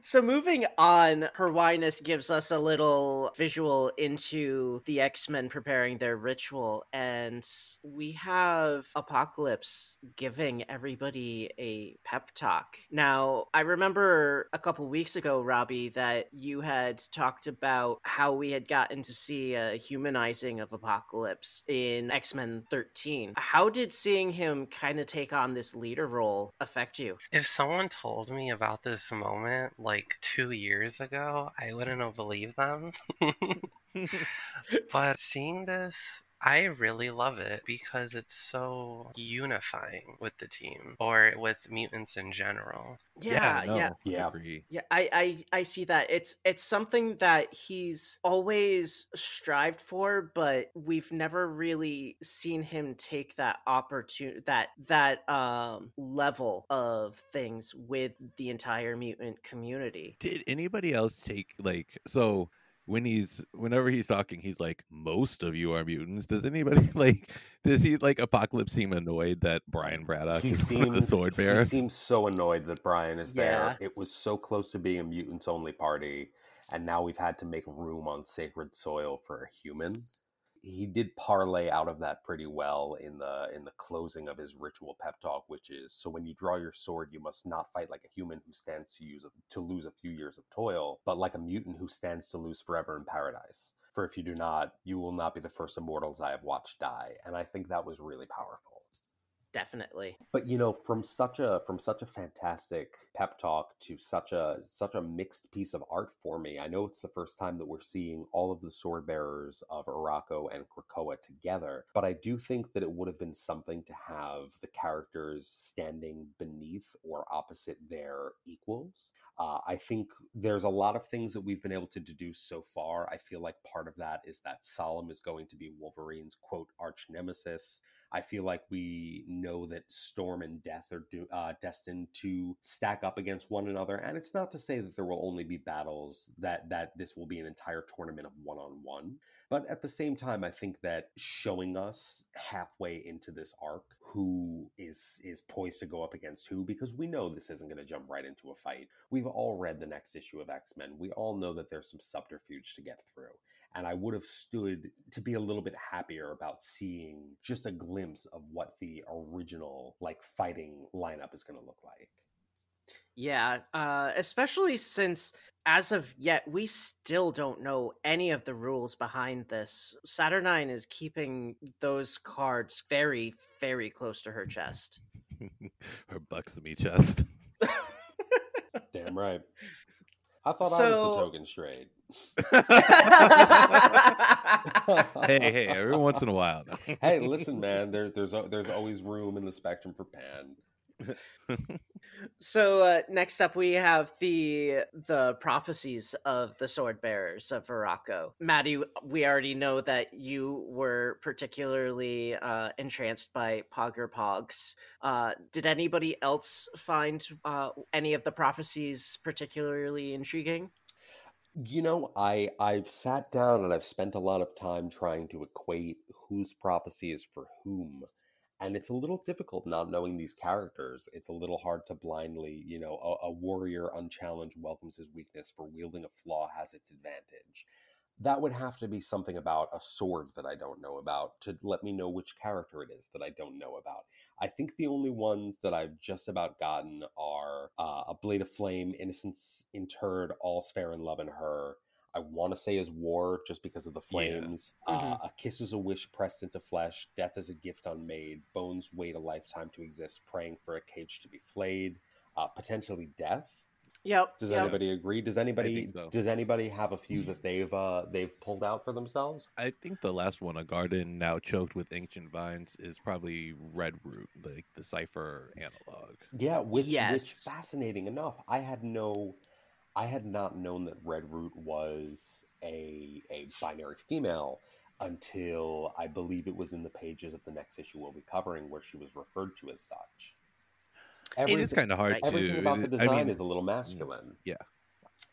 so moving on, Her Highness gives us a little visual into the X-Men preparing their ritual and we have Apocalypse giving everybody a pep talk. Now, I remember a couple weeks ago, Robbie, that you had talked about how we had gotten to see a humanizing of Apocalypse in X-Men 13. How did seeing him kind of take on this leader role affect you? If someone told me about this moment like two years ago, I wouldn't have believed them. [laughs] [laughs] but seeing this, I really love it because it's so unifying with the team or with mutants in general. Yeah, no, yeah. I Yeah. agree. Yeah, I, I I see that. It's it's something that he's always strived for, but we've never really seen him take that opportunity that that um level of things with the entire mutant community. Did anybody else take like so? When he's whenever he's talking, he's like, "Most of you are mutants." Does anybody [laughs] like? Does he like Apocalypse seem annoyed that Brian Braddock He is [laughs] one of the seems sword he seems so annoyed that Brian is there. It was so close to being a mutants only party, and now we've had to make room on sacred soil for a human. He did parlay out of that pretty well in the in the closing of his ritual pep talk, which is so when you draw your sword, you must not fight like a human who stands to use to lose a few years of toil, but like a mutant who stands to lose forever in paradise. For if you do not, you will not be the first immortals I have watched die, and I think that was really powerful Definitely. but you know from such a from such a fantastic pep talk to such a such a mixed piece of art for me i know it's the first time that we're seeing all of the sword bearers of Arakko and krakoa together but i do think that it would have been something to have the characters standing beneath or opposite their equals uh, I think there's a lot of things that we've been able to deduce so far. I feel like part of that is that Solem is going to be Wolverine's quote arch nemesis. I feel like we know that Storm and Death are do, uh, destined to stack up against one another, and it's not to say that there will only be battles that that this will be an entire tournament of one on one. But at the same time, I think that showing us halfway into this arc who is is poised to go up against who, because we know this isn't going to jump right into a fight. We've all read the next issue of X Men. We all know that there's some subterfuge to get through. And I would have stood to be a little bit happier about seeing just a glimpse of what the original like fighting lineup is going to look like. Yeah, uh, especially since as of yet we still don't know any of the rules behind this. Saturnine is keeping those cards very, very close to her chest. [laughs] Her buxomy chest. [laughs] Damn right. I thought I was the token straight. [laughs] hey, hey, every once in a while. hey, listen, man. There, there's al- there's always room in the spectrum for Pan. So uh, next up, we have the the prophecies of the sword bearers of Arakko. Maddie, we already know that you were particularly uh, entranced by Pogg Ur-Pogg's. Uh, did anybody else find uh, any of the prophecies particularly intriguing? You know, I I've sat down and I've spent a lot of time trying to equate whose prophecy is for whom. And it's a little difficult not knowing these characters. It's a little hard to blindly, you know, a, a warrior unchallenged welcomes his weakness, for wielding a flaw has its advantage. That would have to be something about a sword that I don't know about to let me know which character it is that I don't know about. I think the only ones that I've just about gotten are uh, A Blade of Flame, Innocence Interred, All's Fair in Love and Her. I want to say is War just because of the Yeah. flames. Mhm. Uh, a Kiss is a Wish pressed into flesh. Death is a gift unmade. Bones wait a lifetime to exist, praying for a cage to be flayed. Uh, potentially Death. Yep. Does yep. anybody agree? Does anybody so. does anybody have a few that they've uh, they've pulled out for themselves? I think the last one, a garden now choked with ancient vines, is probably Red Root, like the cipher analog. Yeah, which which fascinating enough. I had no I had not known that Red Root was a a binary female until I believe it was in the pages of the next issue we'll be covering where she was referred to as such. It is kind of hard right. to. Everything about the I design mean, is a little masculine. yeah.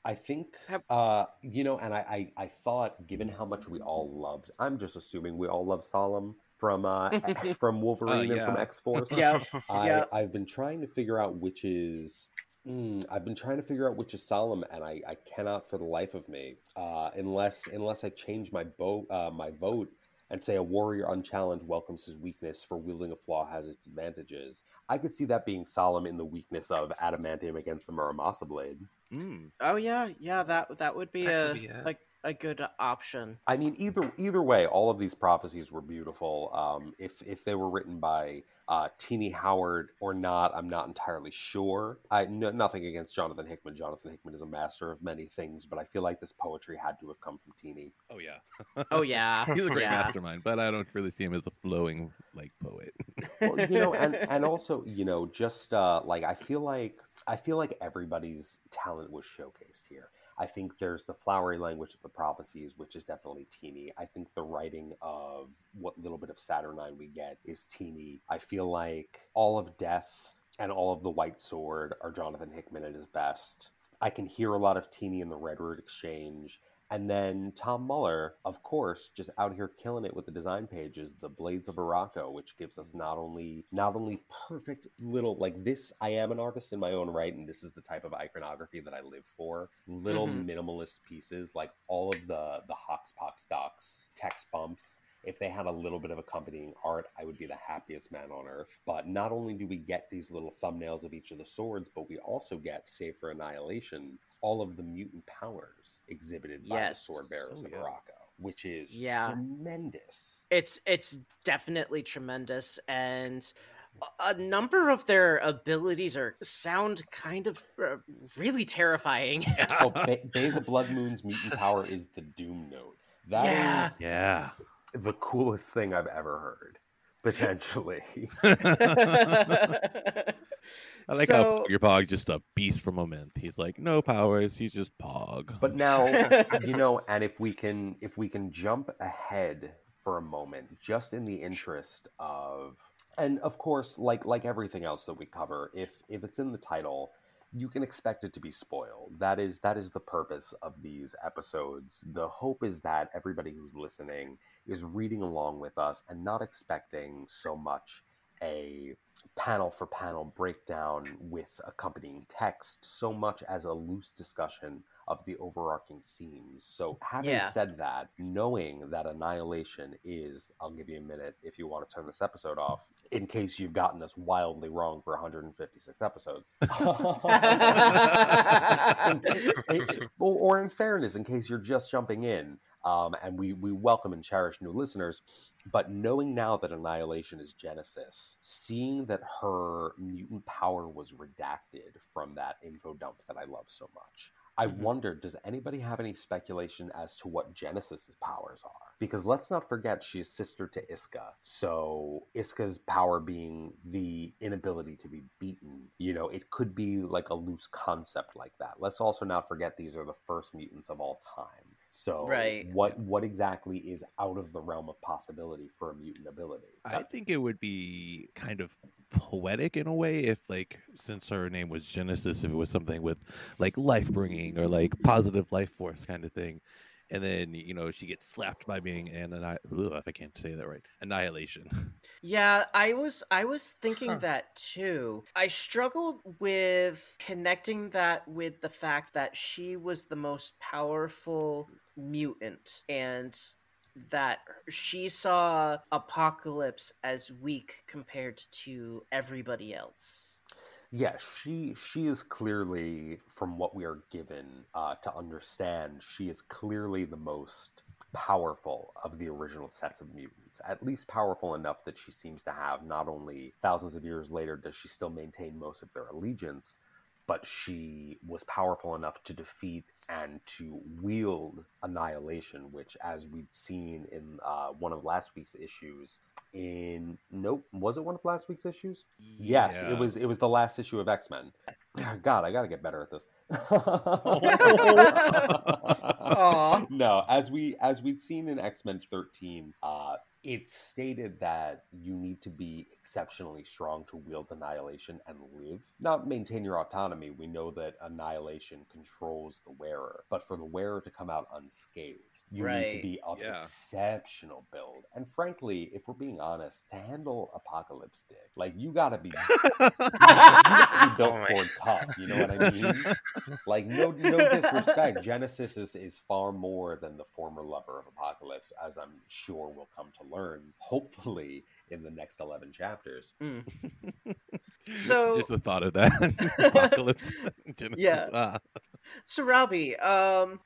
I think, uh, you know, and I, I, I thought, given how much we all loved, I'm just assuming we all love Solem from uh, [laughs] [laughs] from Wolverine and from. X Force. Yep. I, Yep. I've been trying to figure out which is. Mm, I've been trying to figure out which is Solem, and I, I cannot for the life of me, uh, unless unless I change my vote uh, my vote and say a warrior unchallenged welcomes his weakness, for wielding a flaw has its advantages. I could see that being Solem in the weakness of adamantium against the Muramasa blade. Mm. Oh yeah, yeah. That that would be That a be like a good option. I mean, either either way, all of these prophecies were beautiful. Um, if if they were written by uh, Tini Howard or not, I'm not entirely sure. I no, nothing against Jonathan Hickman. Jonathan Hickman is a master of many things, but I feel like this poetry had to have come from Tini. Oh yeah. Oh yeah, [laughs] He's a great yeah. mastermind, but I don't really see him as a flowing like poet. well, you know, and [laughs] and also, you know, just uh, like I feel like I feel like everybody's talent was showcased here. I think there's the flowery language of the prophecies, which is definitely Tini. I think the writing of what little bit of Saturnine we get is Tini. I feel like all of death and all of the white sword are Jonathan Hickman at his best. I can hear a lot of Tini in the Red Root exchange. And then Tom Muller, of course, just out here killing it with the design pages, the Blades of Arakko, which gives us not only not only perfect little like this. I am an artist in my own right, and this is the type of iconography that I live for. Little Mhm. minimalist pieces, like all of the the Hox Pox Docs text bumps. If they had a little bit of accompanying art, I would be the happiest man on earth. But not only do we get these little thumbnails of each of the swords, but we also get, save for Annihilation, all of the mutant powers exhibited by Yes. the sword bearers Oh, of yeah. Arakko, which is Yeah. tremendous. It's it's definitely tremendous, and a- a number of their abilities are sound kind of uh, really terrifying. [laughs] oh, [laughs] Bei, Bei the Blood Moon's mutant power is the Doom Note. That is Yeah. Yeah. the coolest thing I've ever heard, potentially. [laughs] I like So- how your Pog's just a beast from a myth. He's like, no powers, he's just Pog. But now, [laughs] you know, and if we can if we can jump ahead for a moment, just in the interest of, and of course, like like everything else that we cover, if if it's in the title, you can expect it to be spoiled. That is that is the purpose of these episodes. The hope is that everybody who's listening is reading along with us and not expecting so much a panel for panel breakdown with accompanying text so much as a loose discussion of the overarching themes. So, having Yeah. said that, knowing that Annihilation is, I'll give you a minute if you want to turn this episode off, in case you've gotten us wildly wrong for 156 episodes. [laughs] [laughs] or, or in fairness, in case you're just jumping in, um, and we, we welcome and cherish new listeners. But knowing now that Annihilation is Genesis, seeing that her mutant power was redacted from that info dump that I love so much, I Mm-hmm. wondered, does anybody have any speculation as to what Genesis's powers are? Because let's not forget she is sister to Isca. So Isca's power being the inability to be beaten, you know, it could be like a loose concept like that. Let's also not forget these are the first mutants of all time. So Right. what what exactly is out of the realm of possibility for a mutant ability? I think it would be kind of poetic in a way if like since her name was Genesis if it was something with like life bringing or like positive life force kind of thing and then you know she gets slapped by being an anni- ugh, if I can't say that right annihilation [laughs] Yeah, I was I was thinking Huh. that too. I struggled with connecting that with the fact that she was the most powerful mutant and that she saw Apocalypse as weak compared to everybody else. Yeah, she she is clearly, from what we are given uh, to understand, she is clearly the most powerful of the original sets of mutants. At least powerful enough that she seems to have. Not only thousands of years later does she still maintain most of their allegiance, but she was powerful enough to defeat and to wield annihilation, which, as we'd seen in uh, one of last week's issues, in nope, was it one of last week's issues? Yes, it was. It was the last issue of X Men. [clears throat] God, I gotta get better at this. [laughs] [laughs] No, as we as we'd seen in X Men 13, uh, it stated that you need to be exceptionally strong to wield annihilation and live, not maintain your autonomy. We know that annihilation controls the wearer, but for the wearer to come out unscathed, you need to be of Yeah. exceptional build. And frankly, if we're being honest, to handle Apocalypse Dick, like you gotta be, [laughs] you gotta be built Oh my- for tough. You know what I mean? [laughs] like no no disrespect genesis is, is far more than the former lover of apocalypse as i'm sure we'll come to learn hopefully in the next 11 chapters [laughs] Mm. So just the thought of that apocalypse Genesis, Yeah. ah. So Robbie, um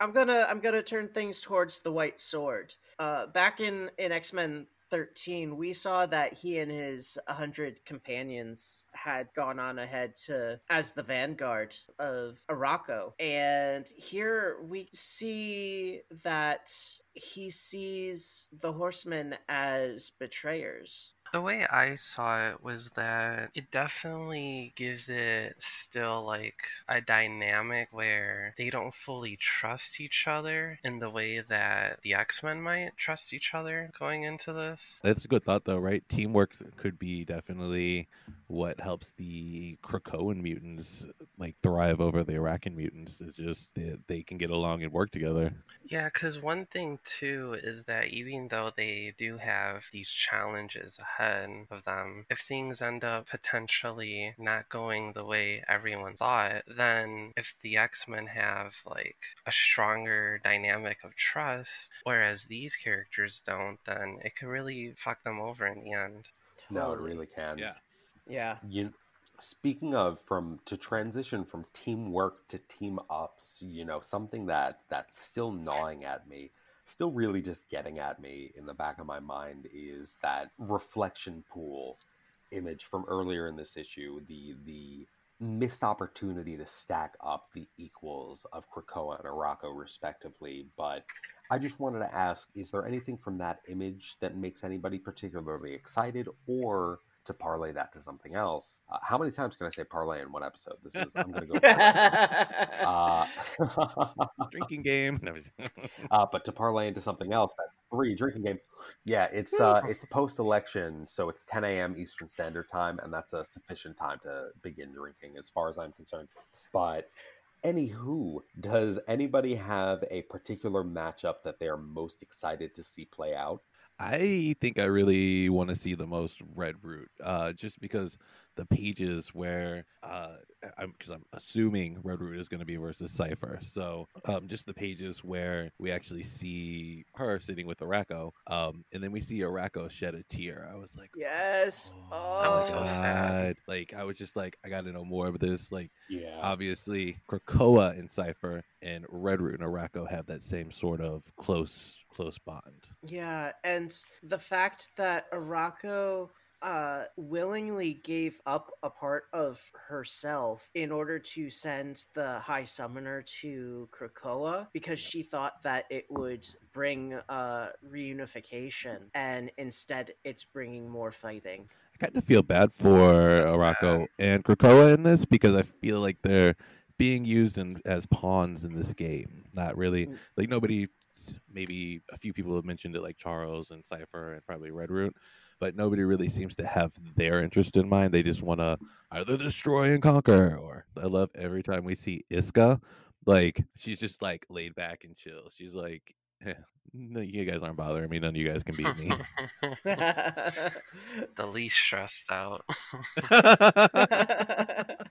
I'm gonna I'm gonna turn things towards the White Sword. Uh back in in X-Men 13, we saw that he and his 100 companions had gone on ahead to as the vanguard of Arakko. And here we see that he sees the horsemen as betrayers. The way I saw it was that it definitely gives it still like a dynamic where they don't fully trust each other in the way that the X Men might trust each other going into this. That's a good thought, though, right? Teamwork could be definitely what helps the Krakoan mutants like thrive over the Arakan mutants. Is just they, they can get along and work together. Yeah, because one thing too is that even though they do have these challenges ahead of them, if things end up potentially not going the way everyone thought, then if the X Men have like a stronger dynamic of trust, whereas these characters don't, then it could really fuck them over in the end. no it really can Yeah. Yeah. you speaking of from to transition from teamwork to team ups you know something that that's still gnawing at me still really just getting at me in the back of my mind is that reflection pool image from earlier in this issue the the missed opportunity to stack up the equals of Krakoa and Arakko respectively but I just wanted to ask is there anything from that image that makes anybody particularly excited or to parlay that to something else, uh, how many times can I say parlay in one episode? This is I'm going to go. [laughs] uh, Drinking game. [laughs] Uh, but to parlay into something else, that's three drinking game. Yeah, it's uh, it's post election, so it's 10 a.m. Eastern Standard Time, and that's a sufficient time to begin drinking, as far as I'm concerned. But anywho, does anybody have a particular matchup that they are most excited to see play out? I think I really want to see the most Red Root, uh, just because the pages where uh, I'm because I'm assuming Red Root is going to be versus Cipher, so um, just the pages where we actually see her sitting with Arakko, um, and then we see Arakko shed a tear. I was like, yes. oh Oh, my so sad. Like I was just like, I got to know more of this. Like Yeah. obviously Krakoa and Cipher and Red Root and Arakko have that same sort of close close bond. Yeah, and the fact that Arakko uh willingly gave up a part of herself in order to send the high summoner to Krakoa because she thought that it would bring uh reunification and instead it's bringing more fighting. I kind of feel bad for Arakko and Krakoa in this because I feel like they're being used in, as pawns in this game. Not really Mm. like nobody. Maybe a few people have mentioned it, like Charles and Cipher and probably Red Root, but nobody really seems to have their interest in mind. They just want to either destroy and conquer. Or I love every time we see Isca, like she's just like laid back and chill. She's like, eh, no, you guys aren't bothering me. None of you guys can beat me. [laughs] the least stressed out. [laughs]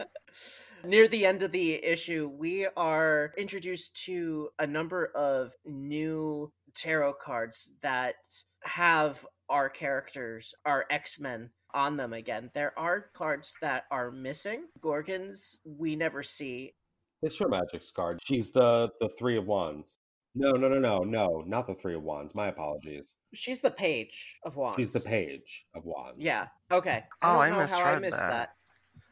Near the end of the issue, we are introduced to a number of new tarot cards that have our characters, our X Men, on them again. There are cards that are missing. Gorgons, we never see. It's your Magik's card. She's the the three of wands. No, no, no, no, no, not the three of wands. My apologies. She's the page of wands. She's the page of wands. Yeah. Okay. Oh, don't I know how I missed that.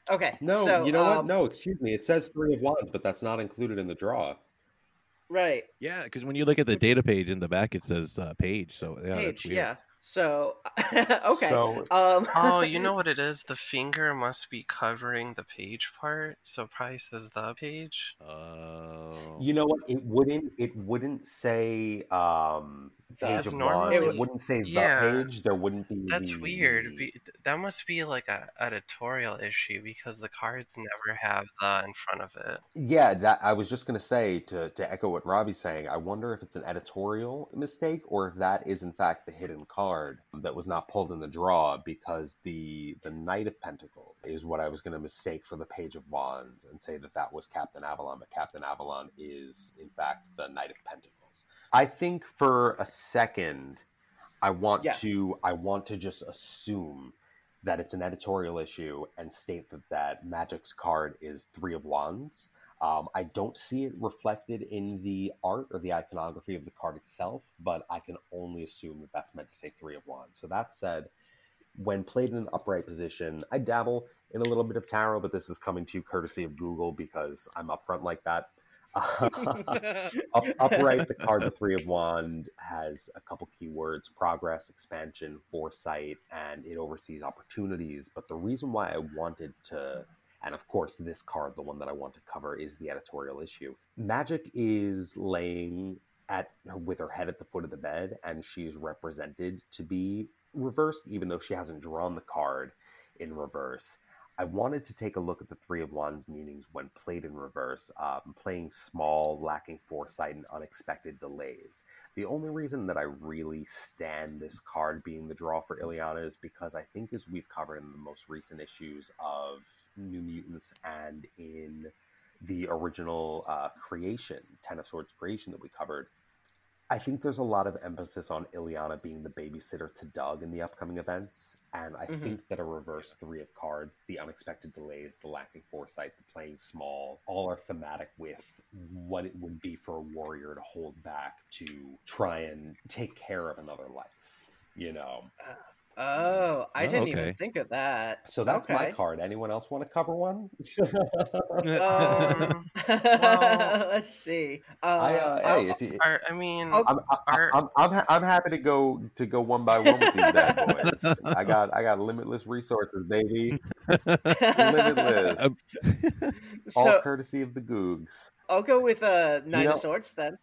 that. Okay. No, so, you know what? um, No, excuse me. It says three of wands, but that's not included in the draw. Right. Yeah, because when you look at the data page in the back, it says uh, page. So yeah, that's page. weird. Yeah. So [laughs] okay. So- um. oh, you know [laughs] what it is? The finger must be covering the page part, so price says the page. Oh. You know what? It wouldn't. It wouldn't say um, page of normal. wands. It It, would- wouldn't say the Yeah. page. There wouldn't be. That's the- weird. Be- that must be like a editorial issue because the cards never have the in front of it. Yeah, that I was just gonna say to to echo what Robbie's saying. I wonder if it's an editorial mistake or if that is in fact the hidden card that was not pulled in the draw because the the Knight of Pentacles is what I was gonna mistake for the Page of Wands and say that that was Captain Avalon, but Captain Avalon is in fact the Knight of Pentacles. I think for a second, I want Yeah. to I want to just assume that it's an editorial issue and state that that Magik's card is Three of Wands. Um, I don't see it reflected in the art or the iconography of the card itself, but I can only assume that that's meant to say Three of Wands. So that said, when played in an upright position, I dabble in a little bit of tarot, but this is coming to you courtesy of Google because I'm upfront like that. [laughs] Up, upright, the card, the Three of Wand, has a couple keywords progress, expansion, foresight, and it oversees opportunities. But the reason why I wanted to, and of course, this card, the one that I want to cover, is the editorial issue. Magik is laying at with her head at the foot of the bed, and she's represented to be reversed, even though she hasn't drawn the card in reverse. I wanted to take a look at the Three of Wands meanings when played in reverse, um, playing small, lacking foresight, and unexpected delays. The only reason that I really stand this card being the draw for Illyana is because I think, as we've covered in the most recent issues of New Mutants and in the original uh, creation, Ten of Swords creation that we covered, I think there's a lot of emphasis on Illyana being the babysitter to Doug in the upcoming events, and I Mhm. think that a reverse three of cards, the unexpected delays, the lacking foresight, the playing small, all are thematic with what it would be for a warrior to hold back to try and take care of another life. You know, Oh, I Oh, didn't okay. even think of that. So that's my card. Anyone else want to cover one? Um, [laughs] [laughs] let's see. Uh, I, uh, hey, if you, Are, I mean, I'll- I'm, I, are, I'm, I'm, I'm happy to go to go one by one with these bad boys. I [laughs] got I got limitless resources, baby. Limitless. All so courtesy of the Googs. I'll go with uh, Nine know- of Swords then.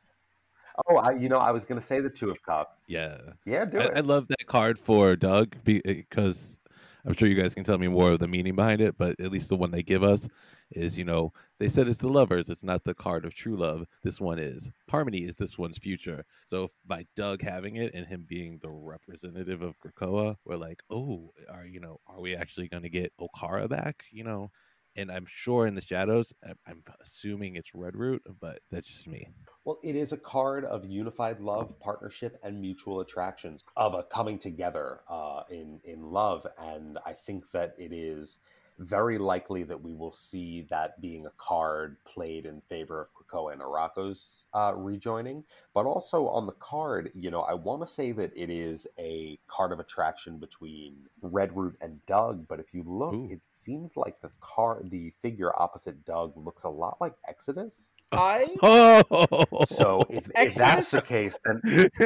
Oh, I, you know, I was gonna say the two of cups. yeah. Yeah, do I, it. I love that card for Doug because eh, I'm sure you guys can tell me more of the meaning behind it, but at least the one they give us is, you know, they said it's the lovers, it's not the card of true love. This one is. Harmony is this one's future. So if by Doug having it and him being the representative of Krakoa, we're like, oh, are you know, are we actually going to get Okkara back? You know, and I'm sure in the shadows, I'm assuming it's Red Root, but that's just me. Well, it is a card of unified love, partnership, and mutual attractions of a coming together uh, in in love, and I think that it is very likely that we will see that being a card played in favor of Krakoa and Arakko's uh, rejoining. But also on the card, you know, I want to say that it is a card of attraction between Redroot and Doug. But if you look, Ooh. it seems like the card, the figure opposite Doug, looks a lot like Exodus. I [laughs] Oh, So if, if that's the case, then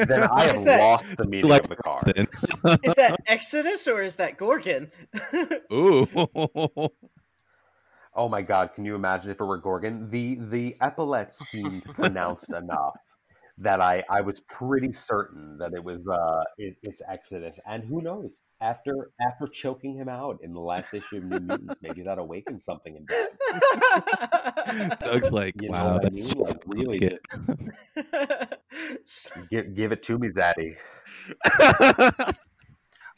then I have that- lost the meaning Like of the card. is that Exodus or is that Gorgon? [laughs] Ooh. [laughs] [laughs] Oh my god, can you imagine if it were Gorgon? The the epaulets seemed [laughs] pronounced enough that I, I was pretty certain that it was uh it, it's Exodus. And who knows? After after choking him out in the last issue of New Mutants, maybe that awakens something in Doug. [laughs] Doug's like, You wow, what I that's mean? so Like really complicated." just give give it to me, Zaddy.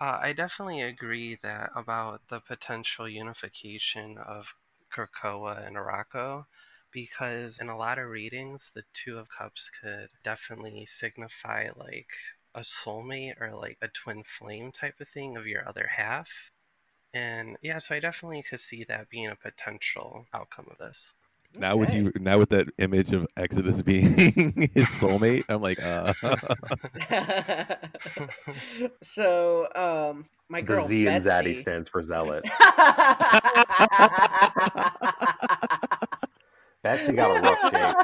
Uh, I definitely agree that about the potential unification of Krakoa and Arakko, because in a lot of readings, the Two of Cups could definitely signify like a soulmate or like a twin flame type of thing of your other half. And yeah, so I definitely could see that being a potential outcome of this. Now with you, now with that image of Exodus being [laughs] his soulmate, I'm like, uh, [laughs] so, um, my The girl Z in Zaddy stands for zealot. [laughs] Betsy got a rough shake.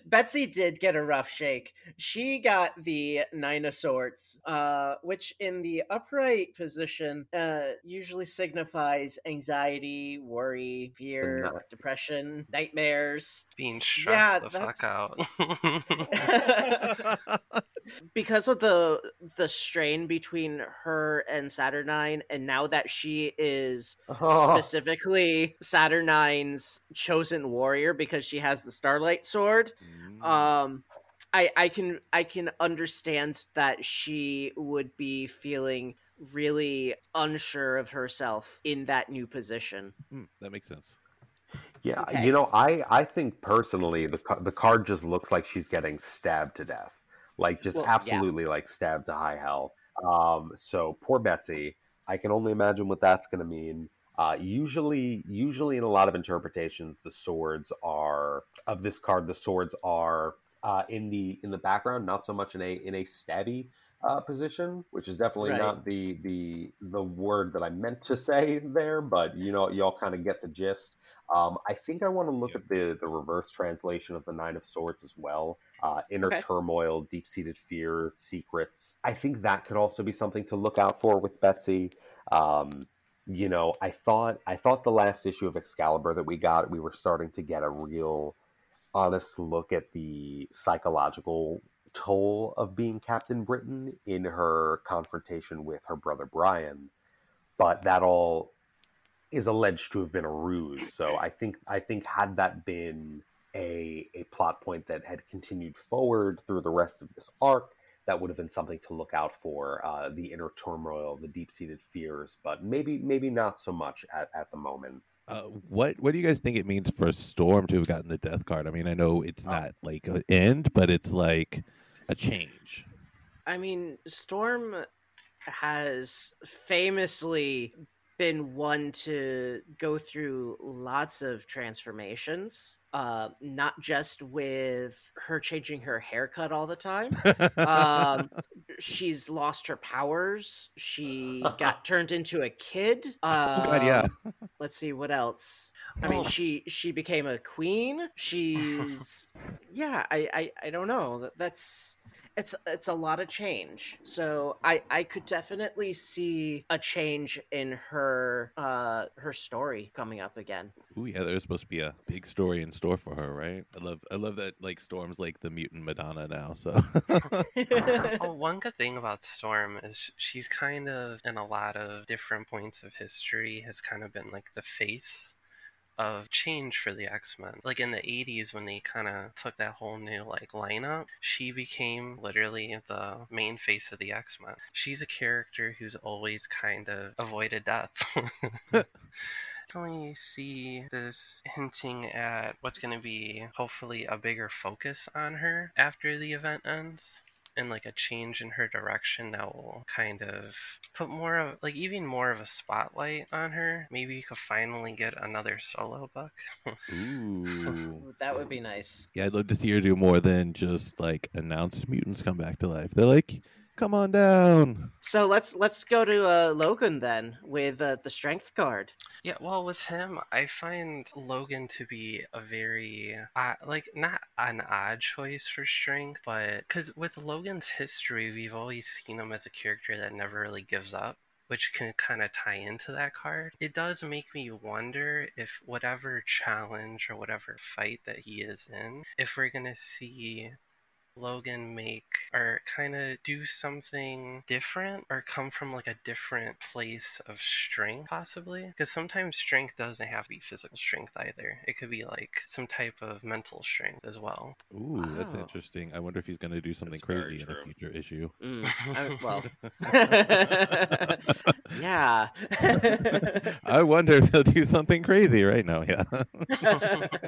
[laughs] Betsy did get a rough shake. She got the Nine of Swords, uh, which in the upright position uh, usually signifies anxiety, worry, fear, ni- depression, nightmares. Being Yeah, stressed the fuck out. [laughs] [laughs] [laughs] because of the the strain between her and Saturnine, and now that she is Oh, [laughs] specifically Saturnine's chosen warrior because she has the Starlight Sword. Um, I I can I can understand that she would be feeling really unsure of herself in that new position. Hmm, that makes sense. Yeah, Okay. you know, I I think personally the the card just looks like she's getting stabbed to death, like just Well, yeah. absolutely like stabbed to high hell. Um, so poor Betsy. I can only imagine what that's going to mean. Uh, usually, usually in a lot of interpretations, the swords are of this card. The swords are uh, in the in the background, not so much in a in a stabby uh, position, which is definitely Right. not the the the word that I meant to say there. But you know, y'all kind of get the gist. Um, I think I want to look at the the reverse translation of the Nine of Swords as well. Uh, inner Okay. turmoil, deep seated fear, secrets. I think that could also be something to look out for with Betsy. Um, you know, I thought I thought the last issue of Excalibur that we got, we were starting to get a real honest look at the psychological toll of being Captain Britain in her confrontation with her brother Brian. But that all is alleged to have been a ruse. So I think I think had that been a a plot point that had continued forward through the rest of this arc, that would have been something to look out for. Uh, the inner turmoil, the deep seated fears, but maybe maybe not so much at, at the moment. Uh, what what do you guys think it means for Storm to have gotten the death card? I mean, I know it's not like an end, but it's like a change. I mean, Storm has famously been one to go through lots of transformations, uh, not just with her changing her haircut all the time. um, [laughs] she's lost her powers. She [laughs] got turned into a kid. Uh, Oh, God, yeah. [laughs] Let's see what else. I mean, Oh. she she became a queen. She's yeah. I I, I don't know. That- That's it's it's a lot of change. So I I could definitely see a change in her uh her story coming up again. Oh yeah, there's supposed to be a big story in store for her, right? I love, I love that like Storm's like the mutant Madonna now. So [laughs] [laughs] oh, one good thing about Storm is she's kind of, in a lot of different points of history, has kind of been like the face of change for the X-Men. Like in the 80s when they kind of took that whole new like lineup, she became literally the main face of the X-Men. She's a character who's always kind of avoided death. I [laughs] definitely see this hinting at what's going to be hopefully a bigger focus on her after the event ends and like a change in her direction that will kind of put more of like even more of a spotlight on her. Maybe you could finally get another solo book. Ooh. That would be nice. yeah, I'd love to see her do more than just like announce mutants come back to life. They're like, come on down. So let's let's go to uh, Logan then with uh, the strength card. Yeah, well, with him, I find Logan to be a very, uh, like, not an odd choice for strength, but because with Logan's history, we've always seen him as a character that never really gives up. Which can kind of tie into that card. It does make me wonder if whatever challenge or whatever fight that he is in, if we're gonna see Logan make or kind of do something different or come from like a different place of strength possibly because sometimes strength doesn't have to be physical strength either it could be like some type of mental strength as well Ooh, that's interesting. I wonder if he's going to do something That's crazy in a future issue. Mm, [laughs] I- well, [laughs] yeah. I wonder if he'll do something crazy right now. Yeah. [laughs]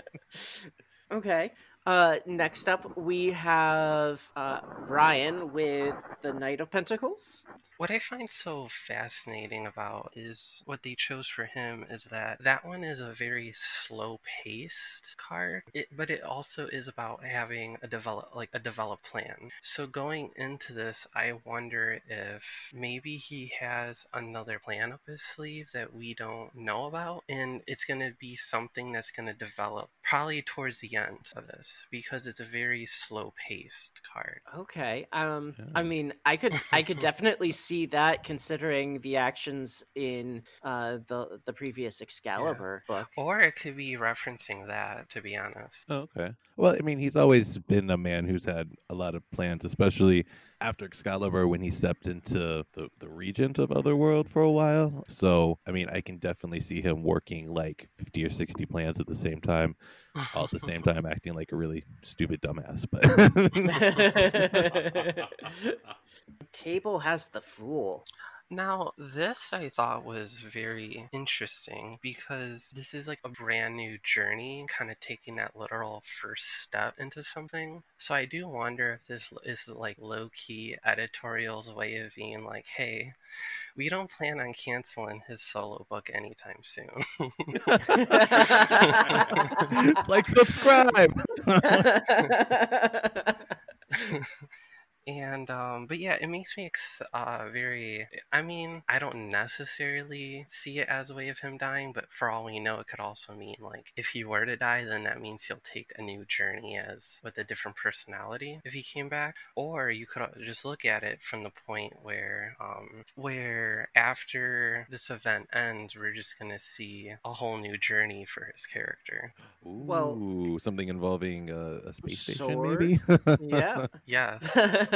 okay. Uh, next up, we have uh, Brian with the Knight of Pentacles. What I find so fascinating about is what they chose for him is that that one is a very slow paced card, it, but it also is about having a develop like a developed plan. So going into this, I wonder if maybe he has another plan up his sleeve that we don't know about, and it's going to be something that's going to develop probably towards the end of this because it's a very slow paced card. Okay. Um. I mean, I could I could [laughs] definitely see that considering the actions in uh the the previous Excalibur book. Or it could be referencing that, to be honest. Oh, okay. Well, I mean, he's always been a man who's had a lot of plans, especially after Excalibur when he stepped into the, the regent of Otherworld for a while. So, I mean, I can definitely see him working like 50 or 60 plans at the same time, all at the same time [laughs] acting like a really stupid dumbass. But [laughs] [laughs] Cable has the fool. Now, this I thought was very interesting because this is like a brand new journey, kind of taking that literal first step into something. So I do wonder if this is like low key editorial's way of being like, hey, we don't plan on canceling his solo book anytime soon. [laughs] like, subscribe. [laughs] [laughs] and um but yeah it makes me ex- uh very i mean i don't necessarily see it as a way of him dying but for all we know it could also mean like if he were to die then that means he'll take a new journey as with a different personality if he came back or you could uh, just look at it from the point where um where after this event ends we're just gonna see a whole new journey for his character Well- something involving uh, a space station, maybe? yeah. [laughs] yes [laughs]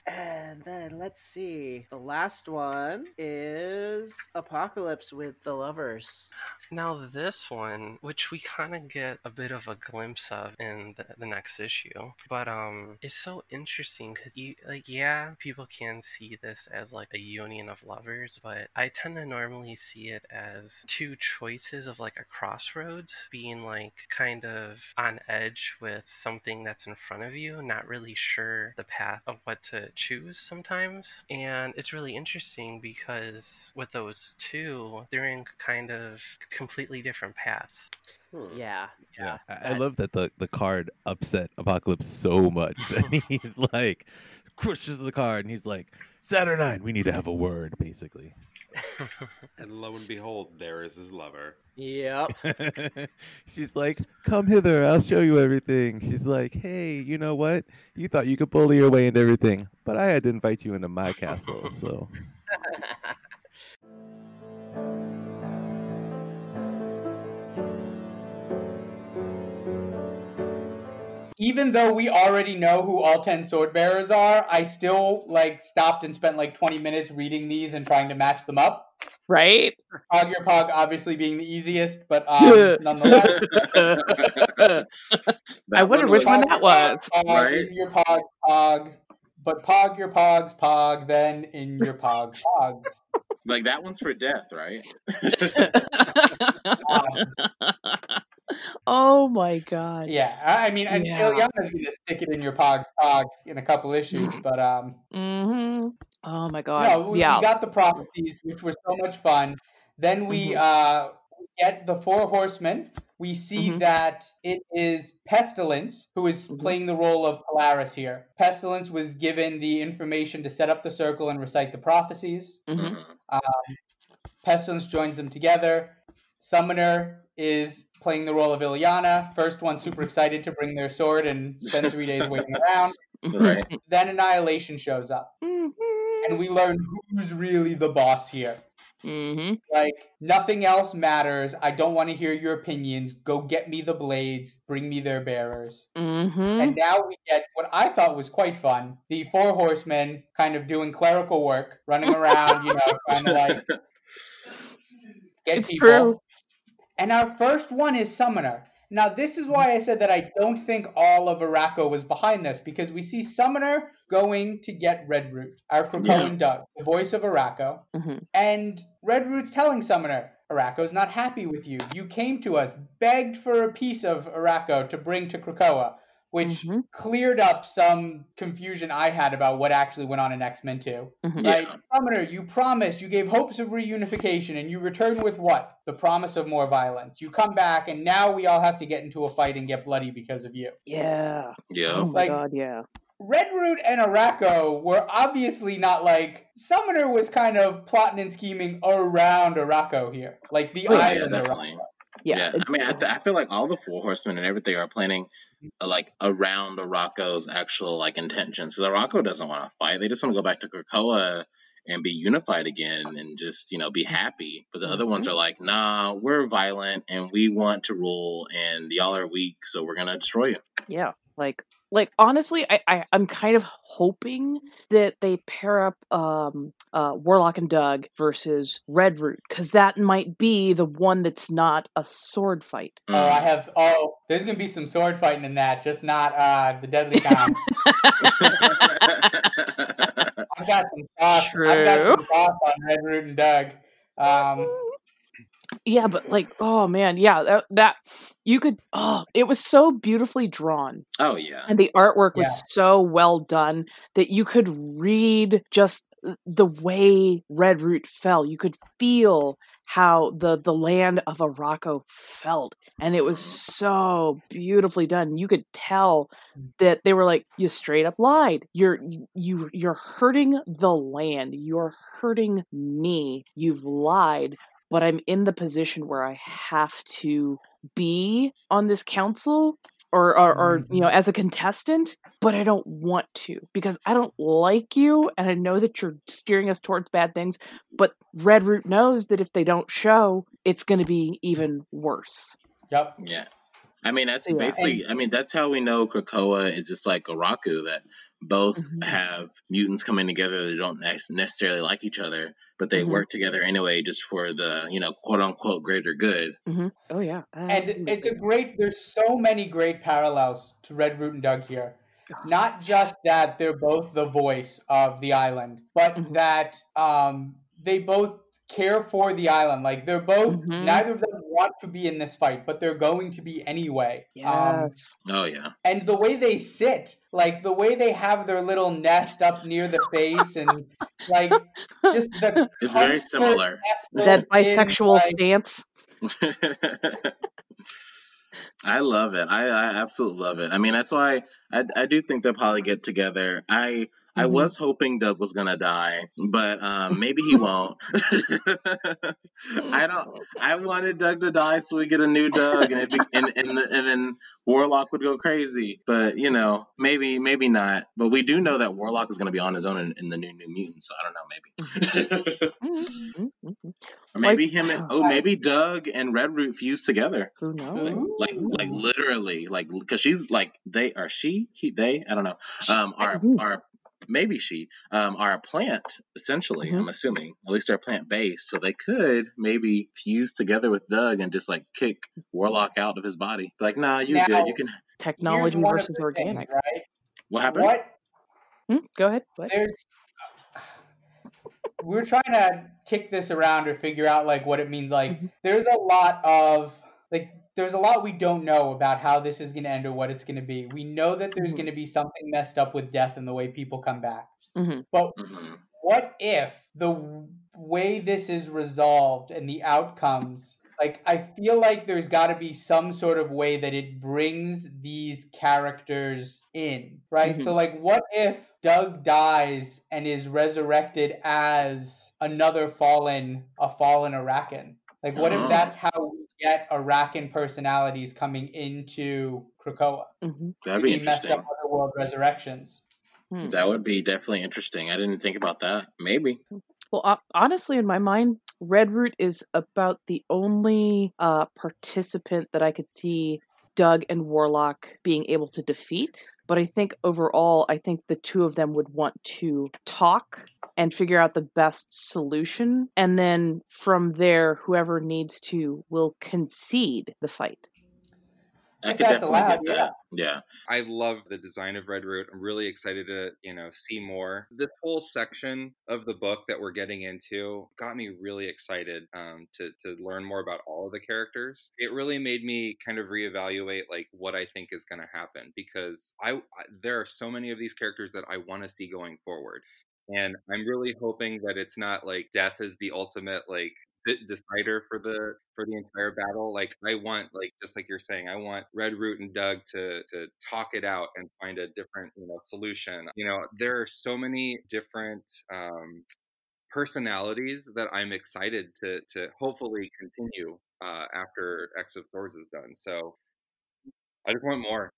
and then let's see. The last one is Apocalypse with the Lovers. Now, this one, which we kind of get a bit of a glimpse of in the, the next issue, but um, it's so interesting because, like, yeah, people can see this as like a union of lovers, but I tend to normally see it as two choices of like a crossroads, being like kind of on edge with something that's in front of you, not really sure the path of what to choose sometimes. And it's really interesting because with those two, they're in kind of completely different paths. Hmm. Yeah. Yeah, I, I love that the the card upset Apocalypse so much [laughs] that he's like crushes the card, and he's like, Saturnine, we need to have a word, basically. [laughs] and lo and behold, there is his lover. Yep. [laughs] She's like, "Come hither, I'll show you everything." She's like, "Hey, you know what? You thought you could bully your way into everything, but I had to invite you into my castle, so." [laughs] even though we already know who all 10 sword bearers are, I still like stopped and spent like 20 minutes reading these and trying to match them up. Right? Pogg Ur-Pogg obviously being the easiest, but um, [laughs] nonetheless. [laughs] I wonder which one that was. Pog, Right. In your Pog, Pog. But Pog your Pogs, Pog, then in your Pog, [laughs] Pogs. Like that one's for death, right? [laughs] oh my god. Yeah, I I mean, and Yeah. Illyana's going to stick it in your Pog's Pog in a couple issues, [laughs] but um, hmm Oh my god. No, we, yeah. we got the prophecies, which were so much fun. Then we Mhm. uh, get the four horsemen. We see Mhm. that it is Pestilence who is Mhm. playing the role of Polaris here. Pestilence was given the information to set up the circle and recite the prophecies. Mhm. Um, Pestilence joins them together. Summoner is playing the role of Illyana. First one super excited to bring their sword and spend three days waiting around. Right. Then Annihilation shows up. And we learn who's really the boss here. Mm-hmm. Like, nothing else matters. I don't want to hear your opinions. Go get me the blades. Bring me their bearers. Mm-hmm. And now we get what I thought was quite fun the four horsemen kind of doing clerical work, running around, you know, trying to like [laughs] get It's people. true. And our first one is Summoner. Now, this is why I said that I don't think all of Arakko was behind this, because we see Summoner going to get Redroot, our Krakoan Yeah. Doug, the voice of Arakko. Mm-hmm. And Redroot's telling Summoner, Arakko's not happy with you. You came to us, begged for a piece of Arakko to bring to Krakoa, which Mhm. cleared up some confusion I had about what actually went on in X Men 2. Mhm. Like, Summoner, you promised, you gave hopes of reunification, and you return with what? The promise of more violence. You come back, and now we all have to get into a fight and get bloody because of you. Yeah. Yeah. Oh my Like- god, yeah. Redroot and Arakko were obviously not like Summoner was kind of plotting and scheming around Arakko here, like the Oh, yeah, Yeah, island. definitely. Arakko. Yeah. Yeah, I mean, I, th- I feel like all the four horsemen and everything are planning uh, like around Arakko's actual like intentions. So Arakko doesn't want to fight; they just want to go back to Krakoa and be unified again and just you know be happy. But the other ones are like, nah, we're violent and we want to rule, and y'all are weak, so we're gonna destroy you. Yeah. Like like honestly, I, I I'm kind of hoping that they pair up um uh Warlock and Doug versus Redroot because that might be the one that's not a sword fight. Oh, I have. Oh, there's gonna be some sword fighting in that, just not uh the deadly kind. [laughs] [laughs] [laughs] I've got some thoughts. I've got some True. thoughts on Redroot and Doug. Um, Yeah, but like, oh man, yeah, that, that you could. Oh, it was so beautifully drawn, oh yeah, and the artwork was Yeah. so well done that you could read just the way Redroot fell. You could feel how the the land of Arakko felt, and it was mm-hmm. so beautifully done. You could tell mm. that they were like, "You straight up lied. You're you you're hurting the land. You're hurting me. You've lied." But I'm in the position where I have to be on this council or, or, or you know mm-hmm. as a contestant but i don't want to because i don't like you and i know that you're steering us towards bad things but redroot knows that if they don't show it's going to be even worse yep. yeah. I mean, that's Yeah. basically. I mean, that's how we know Krakoa is just like Arakko. That both Mhm. have mutants coming together that don't nec- necessarily like each other, but they Mhm. work together anyway, just for the you know quote unquote greater good. hmm oh yeah And it's a great. There's so many great parallels to Redroot and Doug here. Not just that they're both the voice of the island, but Mhm. that um, they both care for the island. Like they're both. Mhm. Neither of them want to be in this fight, but they're going to be anyway. Um, yes Oh yeah, and the way they sit, like the way they have their little nest up near the face, and like just the [laughs] it's very similar. nestled that in, bisexual like, [laughs] stance I love it. I, I absolutely love it. I mean, that's why I, I do think they'll probably get together. I I Mhm. was hoping Doug was gonna die, but um, maybe he [laughs] won't. [laughs] I don't. I wanted Doug to die so we get a new Doug, and be, and and, the, and then Warlock would go crazy. But you know, maybe maybe not. But we do know that Warlock is gonna be on his own in, in the new New Mutants. So I don't know. Maybe. [laughs] Or maybe him and oh maybe Doug and Red Root fuse together. Who Like knows? like, like literally like because she's like they are she he they I don't know um are are maybe she um are a plant essentially Mhm. I'm assuming at least they're plant based so they could maybe fuse together with Doug and just like kick Warlock out of his body like nah you Now, good you can Technology Here's one of versus organic. things, right? what happened What Hmm? Go ahead. What? there's [sighs] we're trying to kick this around or figure out like what it means like Mhm. there's a lot of like there's a lot we don't know about how this is going to end or what it's going to be we know that there's Mhm. going to be something messed up with death and the way people come back Mhm. but Mhm. what if the way this is resolved and the outcomes like i feel like there's got to be some sort of way that it brings these characters in right so Mhm. like what if doug dies and is resurrected as another fallen a fallen arakan like what if Oh. that's how we get arakan personalities coming into krakoa. Mhm. that'd be the messed interesting. up otherworld resurrections. Hmm. that would be definitely interesting. I didn't think about that. Maybe. Well, honestly, in my mind, Redroot is about the only uh, participant that I could see Doug and Warlock being able to defeat. But I think overall, I think the two of them would want to talk and figure out the best solution. And then from there, whoever needs to will concede the fight. I could that's definitely allowed, get that yeah I love the design of Red Root. I'm really excited to, you know, see more. This whole section of the book that we're getting into got me really excited um, to to learn more about all of the characters. It really made me kind of reevaluate like what I think is going to happen because I, I there are so many of these characters that I want to see going forward. And I'm really hoping that it's not like death is the ultimate like de- decider for the for the entire battle. Like I want like just like you're saying, I want Red Root and Doug to to talk it out and find a different you know solution. You know, there are so many different um, personalities that I'm excited to to hopefully continue uh, after X of Swords is done. So I just want more.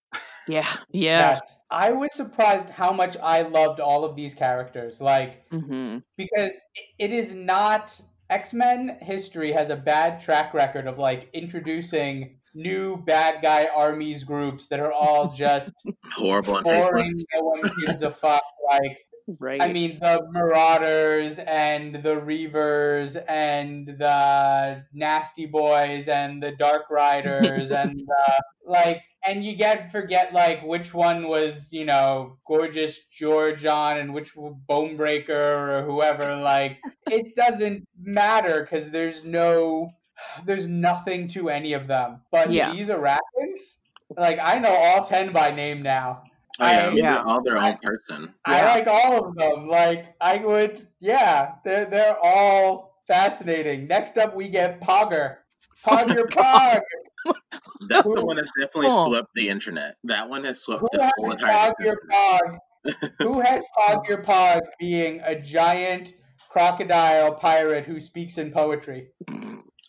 Yeah, [laughs] yeah. Yes. I was surprised how much I loved all of these characters. Like, hmm because it- it is not X Men history has a bad track record of like introducing new bad guy armies groups that are all [laughs] just horrible and boring. No one gives a fuck. Like, Right. I mean, the Marauders and the Reavers and the Nasty Boys and the Dark Riders and the, like, and you get forget like which one was you know gorgeous George on and which Bonebreaker or whoever. Like, [laughs] it doesn't matter because there's no, there's nothing to any of them. But Yeah. these Arakans, like, I know all ten by name now. oh yeah, I- I Yeah. all their own person I Yeah. like all of them. Like I would, yeah, they're they're all fascinating. Next up, we get Pogger, Pogger [laughs] Pog. That's the one that's definitely Huh. swept the internet. That one has swept Who the has whole entire Pogger internet. Pog? [laughs] Who has Pogg Ur-Pogg being a giant crocodile pirate who speaks in poetry?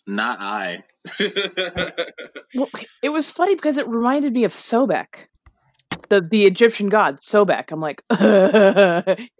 Not I. [laughs] Well, it was funny because it reminded me of Sobek, the the Egyptian god Sobek. I'm like, [laughs]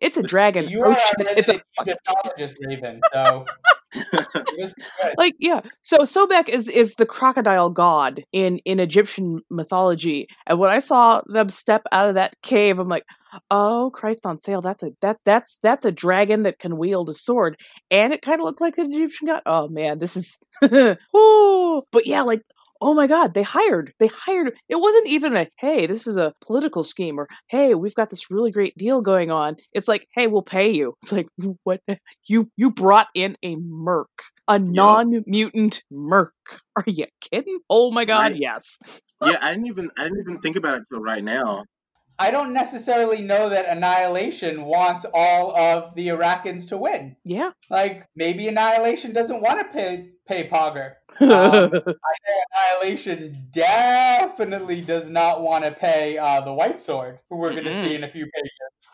it's a dragon. You Oh, are shit, a it's a resident Egyptologist, Raven. So this is good. [laughs] like yeah so sobek is is the crocodile god in in egyptian mythology and when i saw them step out of that cave i'm like oh christ on sale that's a that that's that's a dragon that can wield a sword and it kind of looked like an egyptian god. Oh man this is [laughs] oh but yeah like oh my god they hired they hired it wasn't even a hey this is a political scheme or hey we've got this really great deal going on. It's like hey we'll pay you. It's like [laughs] what you you brought in a merc a non-mutant merc. Are you kidding? Oh my god Right. yes. Yeah, I didn't even I didn't even think about it till right now. I don't necessarily know that Annihilation wants all of the Iraqans to win. Yeah. Like maybe Annihilation doesn't want to pay pay Pogger. [laughs] Um, I know Annihilation definitely does not want to pay uh, the White Sword, who we're going to see in a few pages.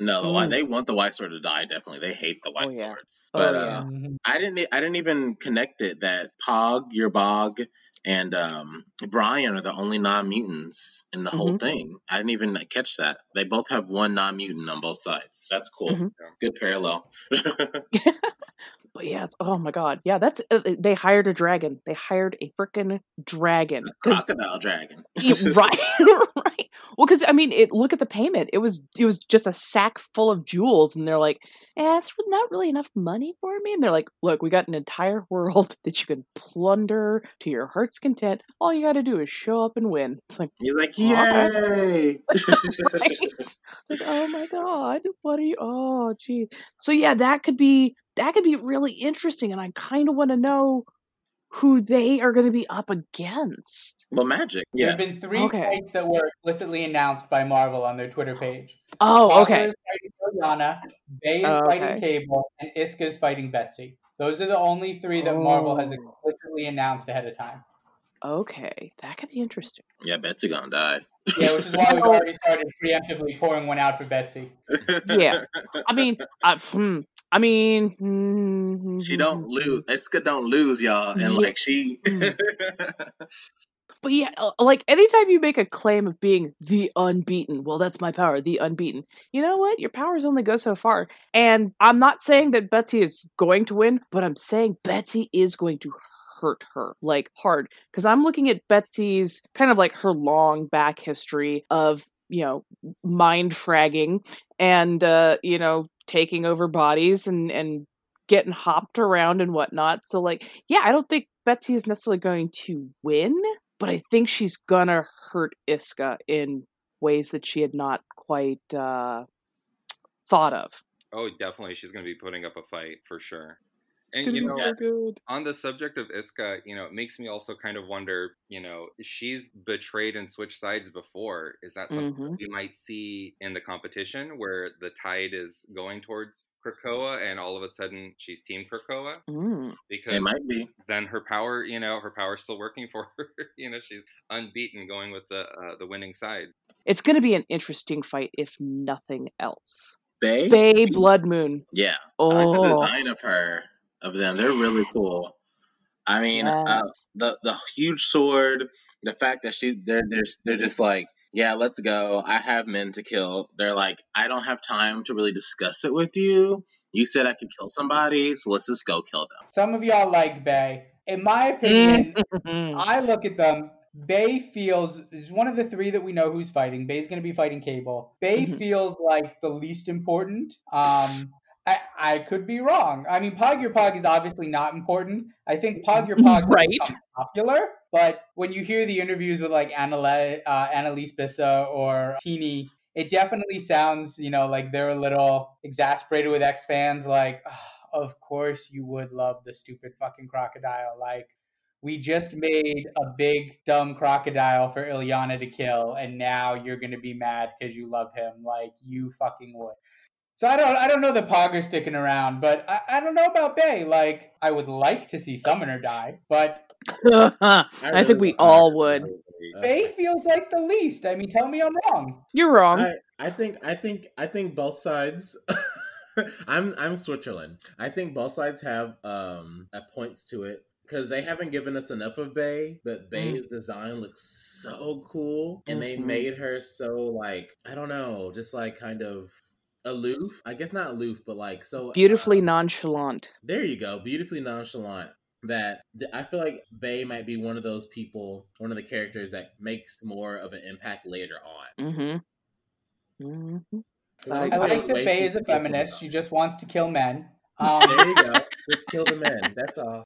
No, the white, Mm. they want the white sword to die. Definitely, they hate the white Oh, yeah. sword. Oh, But yeah. uh, Mhm. I didn't. I didn't even connect it that Pogg Ur-Pogg, and um, Brian are the only non mutants in the whole Mhm. thing. I didn't even catch that. They both have one non mutant on both sides. That's cool. Mhm. Good parallel. [laughs] [laughs] But yeah, it's, oh my god, yeah, that's uh, they hired a dragon. They hired a freaking dragon. 'Cause- Crocodile dragon. Right, [laughs] right. Well, because I mean, it. Look at the payment. It was it was just a sack full of jewels, and they're like, "Eh, it's not really enough money for me." And they're like, "Look, we got an entire world that you can plunder to your heart's content. All you got to do is show up and win." It's like, He's like, yay! [laughs] right? [laughs] like, oh my god, what are you? Oh, gee. So yeah, that could be that could be really interesting, and I kind of want to know who they are going to be up against. well, Magik. Yeah. There have been three Okay. fights that were explicitly announced by Marvel on their Twitter page. Oh, okay. is fighting Illyana, Bei is Oh, fighting okay. Cable, and Isca is fighting Betsy. Those are the only three that Marvel has Oh. explicitly announced ahead of time. Okay, that could be interesting. Yeah, Betsy gonna die. Yeah, which is why we've already started preemptively pouring one out for Betsy. [laughs] Yeah. I mean, I, hmm, I mean, hmm, She don't lose. Isca don't lose, y'all. And like she. [laughs] But yeah, uh, like anytime you make a claim of being the unbeaten, well, that's my power, the unbeaten. You know what? Your powers only go so far. And I'm not saying that Betsy is going to win, but I'm saying Betsy is going to hurt her like hard. Because I'm looking at Betsy's kind of like her long back history of you know mind fragging and uh you know taking over bodies and and getting hopped around and whatnot. So like yeah i don't think betsy is necessarily going to win but i think she's gonna hurt Isca in ways that she had not quite uh thought of. Oh, definitely, she's to be putting up a fight for sure. And Gonna you know, so good. on the subject of Isca, you know, it makes me also kind of wonder, you know, she's betrayed and switched sides before. Is that something Mhm. we might see in the competition where the tide is going towards Krakoa and all of a sudden she's Team Krakoa? Mm. Because It might be. then her power, you know, her power's still working for [laughs] her. you know, she's unbeaten going with the uh, the winning side. it's gonna be an interesting fight if nothing else Bei. Bei blood moon Yeah. Oh. I like the oh design of her, of them. They're really cool. I mean, uh, the the huge sword, the fact that she they're they're they're just like, yeah, let's go. I have men to kill. They're like, I don't have time to really discuss it with you. You said I could kill somebody, so let's just go kill them. Some of y'all like Bei. In my opinion, [laughs] I look at them. Bei feels is one of the three that we know who's fighting. Bei's going to be fighting Cable. Bei Mhm. feels like the least important. Um, I, I could be wrong. I mean, Pogg Ur-Pogg is obviously not important. I think Pogg Ur-Pogg Right. become popular, but when you hear the interviews with like Annale, uh, Annalise Bissa or Tini, it definitely sounds, you know, like they're a little exasperated with X fans. Like, "Ugh, of course you would love the stupid fucking crocodile. Like, we just made a big dumb crocodile for Illyana to kill, and now you're gonna be mad because you love him. Like, you fucking would. So I don't I don't know that Pogger's sticking around, but I, I don't know about Bei. Like, I would like to see Summoner die, but [laughs] I really think we all would. Bei feels like the least. I mean, tell me I'm wrong. You're wrong. I, I think I think I think both sides [laughs] I'm I'm Switzerland. I think both sides have um points to it because they haven't given us enough of Bei, but Bei's design looks so cool, and they Mhm. made her so like I don't know, just like kind of aloof. I guess not aloof, but like so Beautifully uh, nonchalant. there you go, beautifully nonchalant. That th- I feel like Bei might be one of those people, one of the characters that makes more of an impact later on. Mm-hmm. Mm-hmm. I Like, like that Bei is a feminist. She just wants to kill men. There Um, you go. Just kill the men. [laughs] That's all.